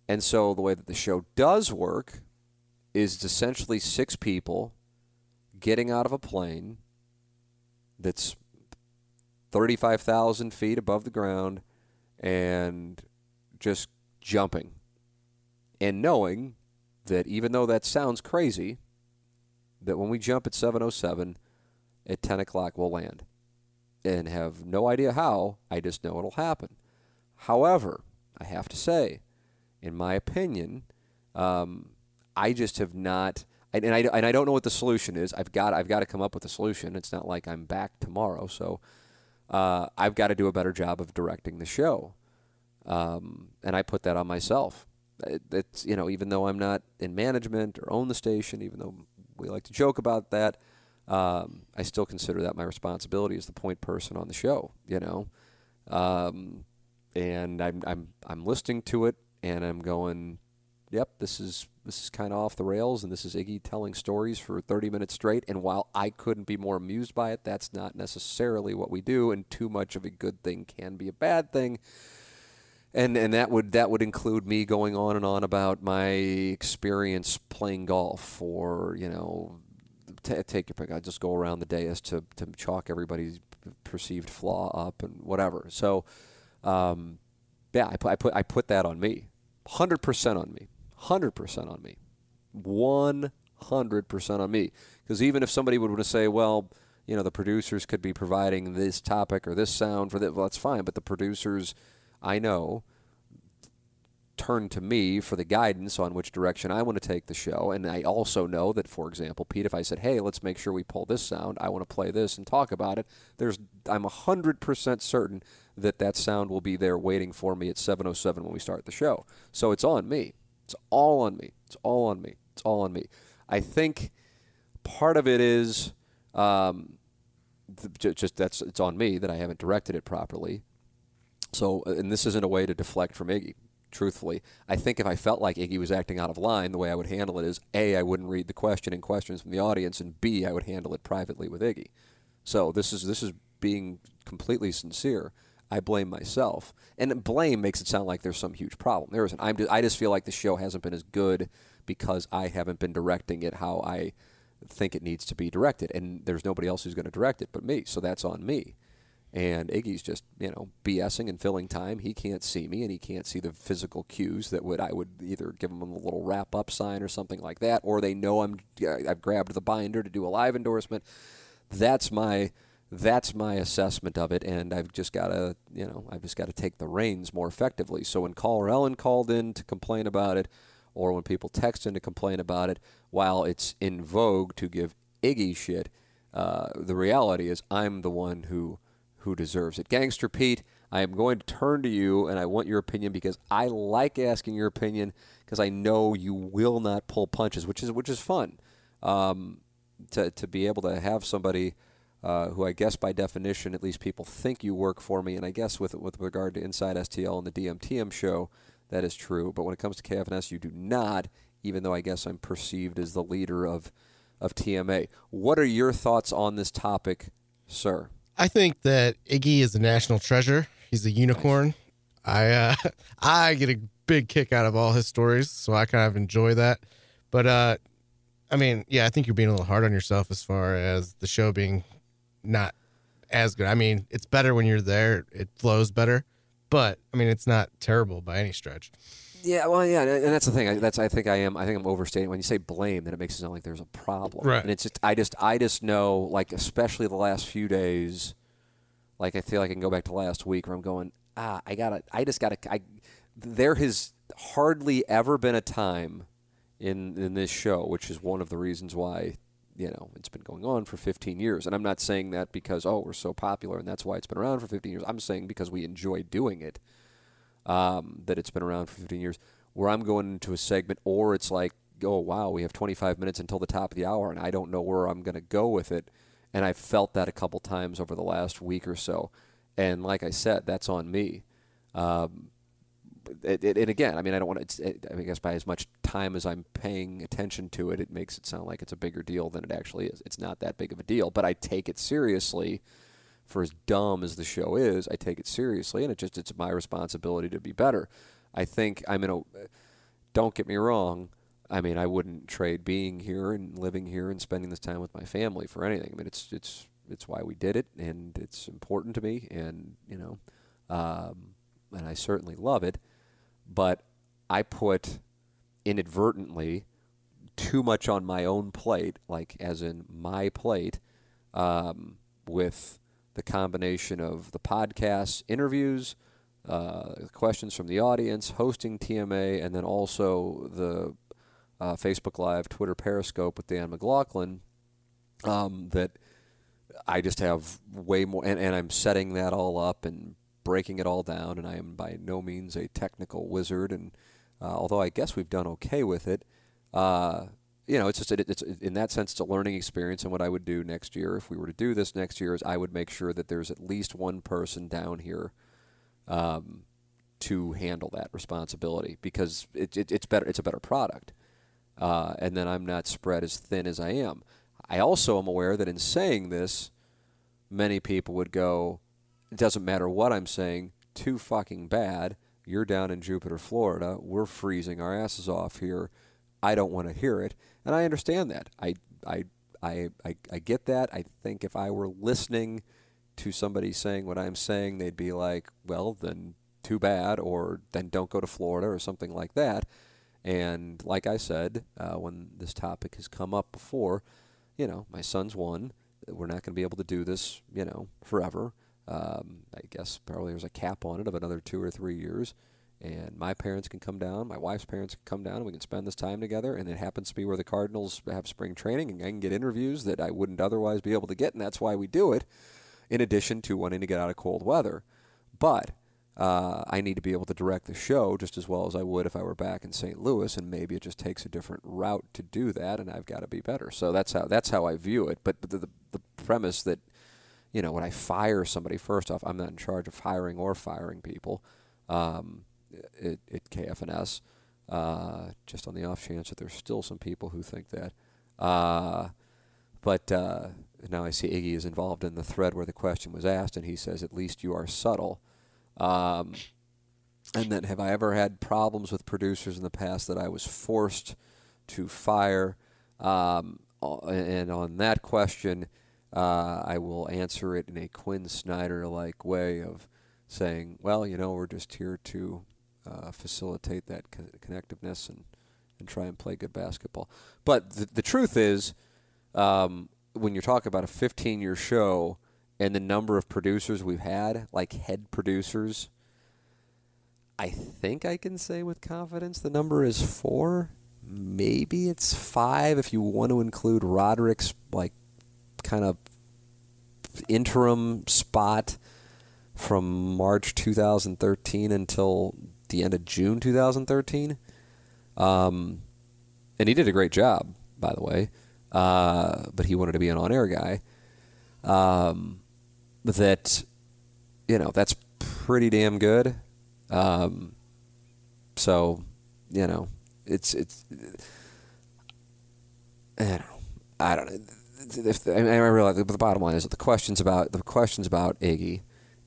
And so the way that the show does work is essentially six people getting out of a plane that's 35,000 feet above the ground and just jumping. And knowing that even though that sounds crazy, that when we jump at 707, at 10 o'clock we'll land and have no idea how. I just know it'll happen. However, I have to say, in my opinion, um, I just have not. And I, and I don't know what the solution is. I've got I've got to come up with a solution. It's not like I'm back tomorrow, so uh, I've got to do a better job of directing the show, um, and I put that on myself. It's you know even though I'm not in management or own the station, even though we like to joke about that, um, I still consider that my responsibility as the point person on the show. You know, um, and I'm I'm I'm listening to it, and I'm going, "Yep, this is this is kind of off the rails, and this is Iggy telling stories for 30 minutes straight." And while I couldn't be more amused by it, that's not necessarily what we do, and too much of a good thing can be a bad thing. And and that would that would include me going on and on about my experience playing golf, or you know t- take your pick. I just go around the dais to to chalk everybody's perceived flaw up and whatever. So, um, yeah, I put I put I put that on me, hundred percent on me, hundred percent on me, one hundred percent on me. Because even if somebody would want to say, well, you know, the producers could be providing this topic or this sound for that, well, that's fine. But the producers, I know, turn to me for the guidance on which direction I want to take the show. And I also know that, for example, Pete, if I said, "Hey, let's make sure we pull this sound. I want to play this and talk about it," there's I'm hundred percent certain that that sound will be there waiting for me at 7:07 when we start the show. So it's on me. It's all on me. It's all on me. It's all on me. I think part of it is um, just that's it's on me that I haven't directed it properly. So, and this isn't a way to deflect from Iggy truthfully. I think if I felt like Iggy was acting out of line, the way I would handle it is A, I wouldn't read the question and questions from the audience, and B, I would handle it privately with Iggy. So this is this is being completely sincere. I blame myself, and blame makes it sound like there's some huge problem. There isn't. I'm just, I just feel like the show hasn't been as good because I haven't been directing it how I think it needs to be directed, and there's nobody else who's going to direct it but me. So that's on me. And Iggy's just, you know, BSing and filling time. He can't see me and he can't see the physical cues that would I would either give him a little wrap up sign or something like that, or they know I'm I've grabbed the binder to do a live endorsement. That's my that's my assessment of it, and I've just got to, you know, I've just got to take the reins more effectively. So when caller Ellen called in to complain about it, or when people text in to complain about it, while it's in vogue to give Iggy shit, uh, the reality is I'm the one who who deserves it. Gangster Pete, I am going to turn to you and I want your opinion because I like asking your opinion because I know you will not pull punches, which is which is fun. Um, to to be able to have somebody uh, who I guess by definition, at least people think you work for me. And I guess with with regard to Inside STL and the DMTM show, that is true. But when it comes to KFNS, you do not. Even though I guess I'm perceived as the leader of of TMA. What are your thoughts on this topic, sir? I think that Iggy is a national treasure. He's a unicorn. I uh, I get a big kick out of all his stories, so I kind of enjoy that. But uh, I mean, yeah, I think you're being a little hard on yourself as far as the show being not as good. I mean, it's better when you're there; it flows better. But I mean, it's not terrible by any stretch. Yeah, well, yeah, and that's the thing. I, that's I think I am. I think I'm overstating when you say blame. Then it makes it sound like there's a problem. Right. And it's just I just I just know like especially the last few days, like I feel like I can go back to last week where I'm going ah I gotta I just gotta I there has hardly ever been a time in in this show, which is one of the reasons why you know it's been going on for 15 years. And I'm not saying that because oh we're so popular and that's why it's been around for 15 years. I'm saying because we enjoy doing it um, that it's been around for 15 years, where I'm going into a segment, or it's like, oh, wow, we have 25 minutes until the top of the hour, and I don't know where I'm going to go with it. And I've felt that a couple times over the last week or so. And like I said, that's on me. Um, it, it, and again, I mean, I don't want to. It, I guess by as much time as I'm paying attention to it, it makes it sound like it's a bigger deal than it actually is. It's not that big of a deal, but I take it seriously for as dumb as the show is, I take it seriously, and it just it's my responsibility to be better. I think I'm in a. Don't get me wrong. I mean, I wouldn't trade being here and living here and spending this time with my family for anything. I mean, it's it's it's why we did it, and it's important to me, and you know, um, and I certainly love it. But I put inadvertently too much on my own plate, like as in my plate, um, with the combination of the podcasts, interviews, uh, questions from the audience, hosting TMA, and then also the uh, Facebook Live, Twitter Periscope with Dan McLaughlin. Um, that I just have way more, and, and I'm setting that all up and breaking it all down. And I am by no means a technical wizard, and uh, although I guess we've done okay with it, uh, you know, it's just it's in that sense it's a learning experience. And what I would do next year, if we were to do this next year, is I would make sure that there's at least one person down here um, to handle that responsibility because it, it, it's better. It's a better product, uh, and then I'm not spread as thin as I am. I also am aware that in saying this, many people would go, "It doesn't matter what I'm saying. Too fucking bad. You're down in Jupiter, Florida. We're freezing our asses off here." I don't want to hear it, and I understand that. I I I I, I get that. I think if I were listening to somebody saying what I'm saying, they'd be like, "Well, then too bad," or "Then don't go to Florida," or something like that. And like I said, uh, when this topic has come up before, you know, my son's one. We're not going to be able to do this, you know, forever. Um, I guess probably there's a cap on it of another two or three years and my parents can come down, my wife's parents can come down, and we can spend this time together. And it happens to be where the Cardinals have spring training, and I can get interviews that I wouldn't otherwise be able to get, and that's why we do it. In addition to wanting to get out of cold weather, but uh, I need to be able to direct the show just as well as I would if I were back in St. Louis, and maybe it just takes a different route to do that, and I've got to be better. So that's how that's how I view it. But the, the, the premise that you know when I fire somebody, first off, I'm not in charge of hiring or firing people. Um, at, at KFNS, uh, just on the off chance that there's still some people who think that. Uh, but uh, now I see Iggy is involved in the thread where the question was asked, and he says, "At least you are subtle." Um, and then, have I ever had problems with producers in the past that I was forced to fire? Um, and on that question, uh, I will answer it in a Quin Snyder like way of saying, well, you know, we're just here to uh, facilitate that co- connectiveness and, and try and play good basketball. But the, the truth is, um, when you're talking about a 15 year show and the number of producers we've had, like head producers, I think I can say with confidence the number is four. Maybe it's five if you want to include Roderick's like kind of interim spot from March 2013 until the end of June 2013. Um, and he did a great job, by the way. Uh, but he wanted to be an on-air guy. um, that you know that's pretty damn good. Um, so you know, it's it's. I don't know. I don't know. If, I, mean, I realize the bottom line is that the questions about the questions about Iggy,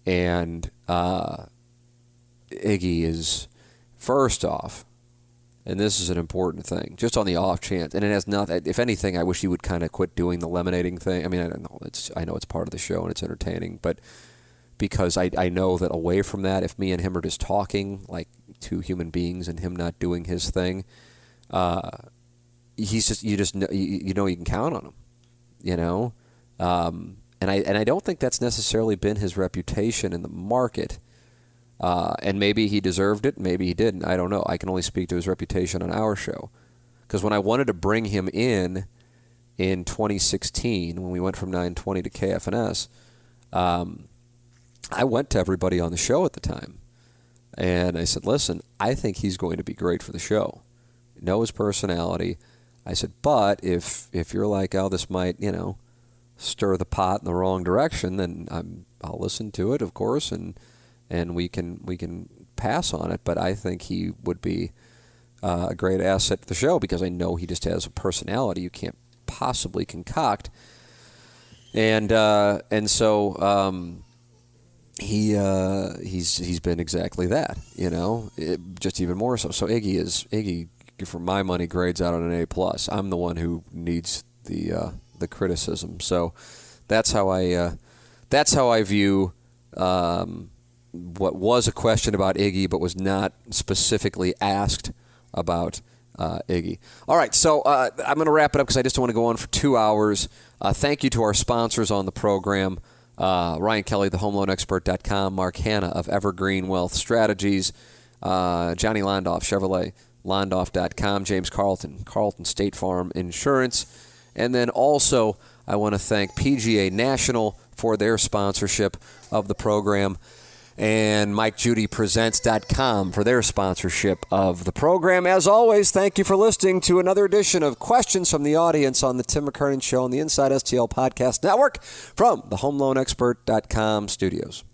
and uh, Iggy is first off, and this is an important thing, just on the off chance, and it has nothing. If anything, I wish he would kind of quit doing the lemonading thing. I mean, I don't know. It's I know it's part of the show and it's entertaining, but because I I know that away from that, if me and him are just talking like two human beings and him not doing his thing, uh, he's just you just know, you, you know you can count on him, you know, um, and I and I don't think that's necessarily been his reputation in the market. Uh, and maybe he deserved it, maybe he didn't. I don't know. I can only speak to his reputation on our show. Because when I wanted to bring him in in 2016, when we went from 920 to KFNS, um, I went to everybody on the show at the time. And I said, listen, I think he's going to be great for the show. Know his personality. I said, but if if you're like, oh, this might, you know, stir the pot in the wrong direction, then I'm I'll listen to it, of course, and and we can we can pass on it. But I think he would be uh, a great asset to the show because I know he just has a personality you can't possibly concoct. And uh, and so um, he uh, he's he's been exactly that, you know, it, just even more so. So Iggy is Iggy for my money grades out on an A plus. I'm the one who needs the uh, the criticism. So that's how I uh, that's how I view um, what was a question about Iggy, but was not specifically asked about uh, Iggy. All right, so uh, I'm going to wrap it up because I just want to go on for two hours. Uh, thank you to our sponsors on the program. Uh, Ryan Kelly, the HomeLoanExpert.com, Mark Hanna of Evergreen Wealth Strategies, uh, Johnny Londoff, Chevrolet, Londoff.com, James Carlton, Carlton State Farm Insurance, and then also I want to thank PGA National for their sponsorship of the program and MikeJudyPresents.com for their sponsorship of the program. As always, thank you for listening to another edition of Questions from the Audience on the Tim McKernan Show on the Inside STL Podcast Network from the HomeLoanExpert.com studios.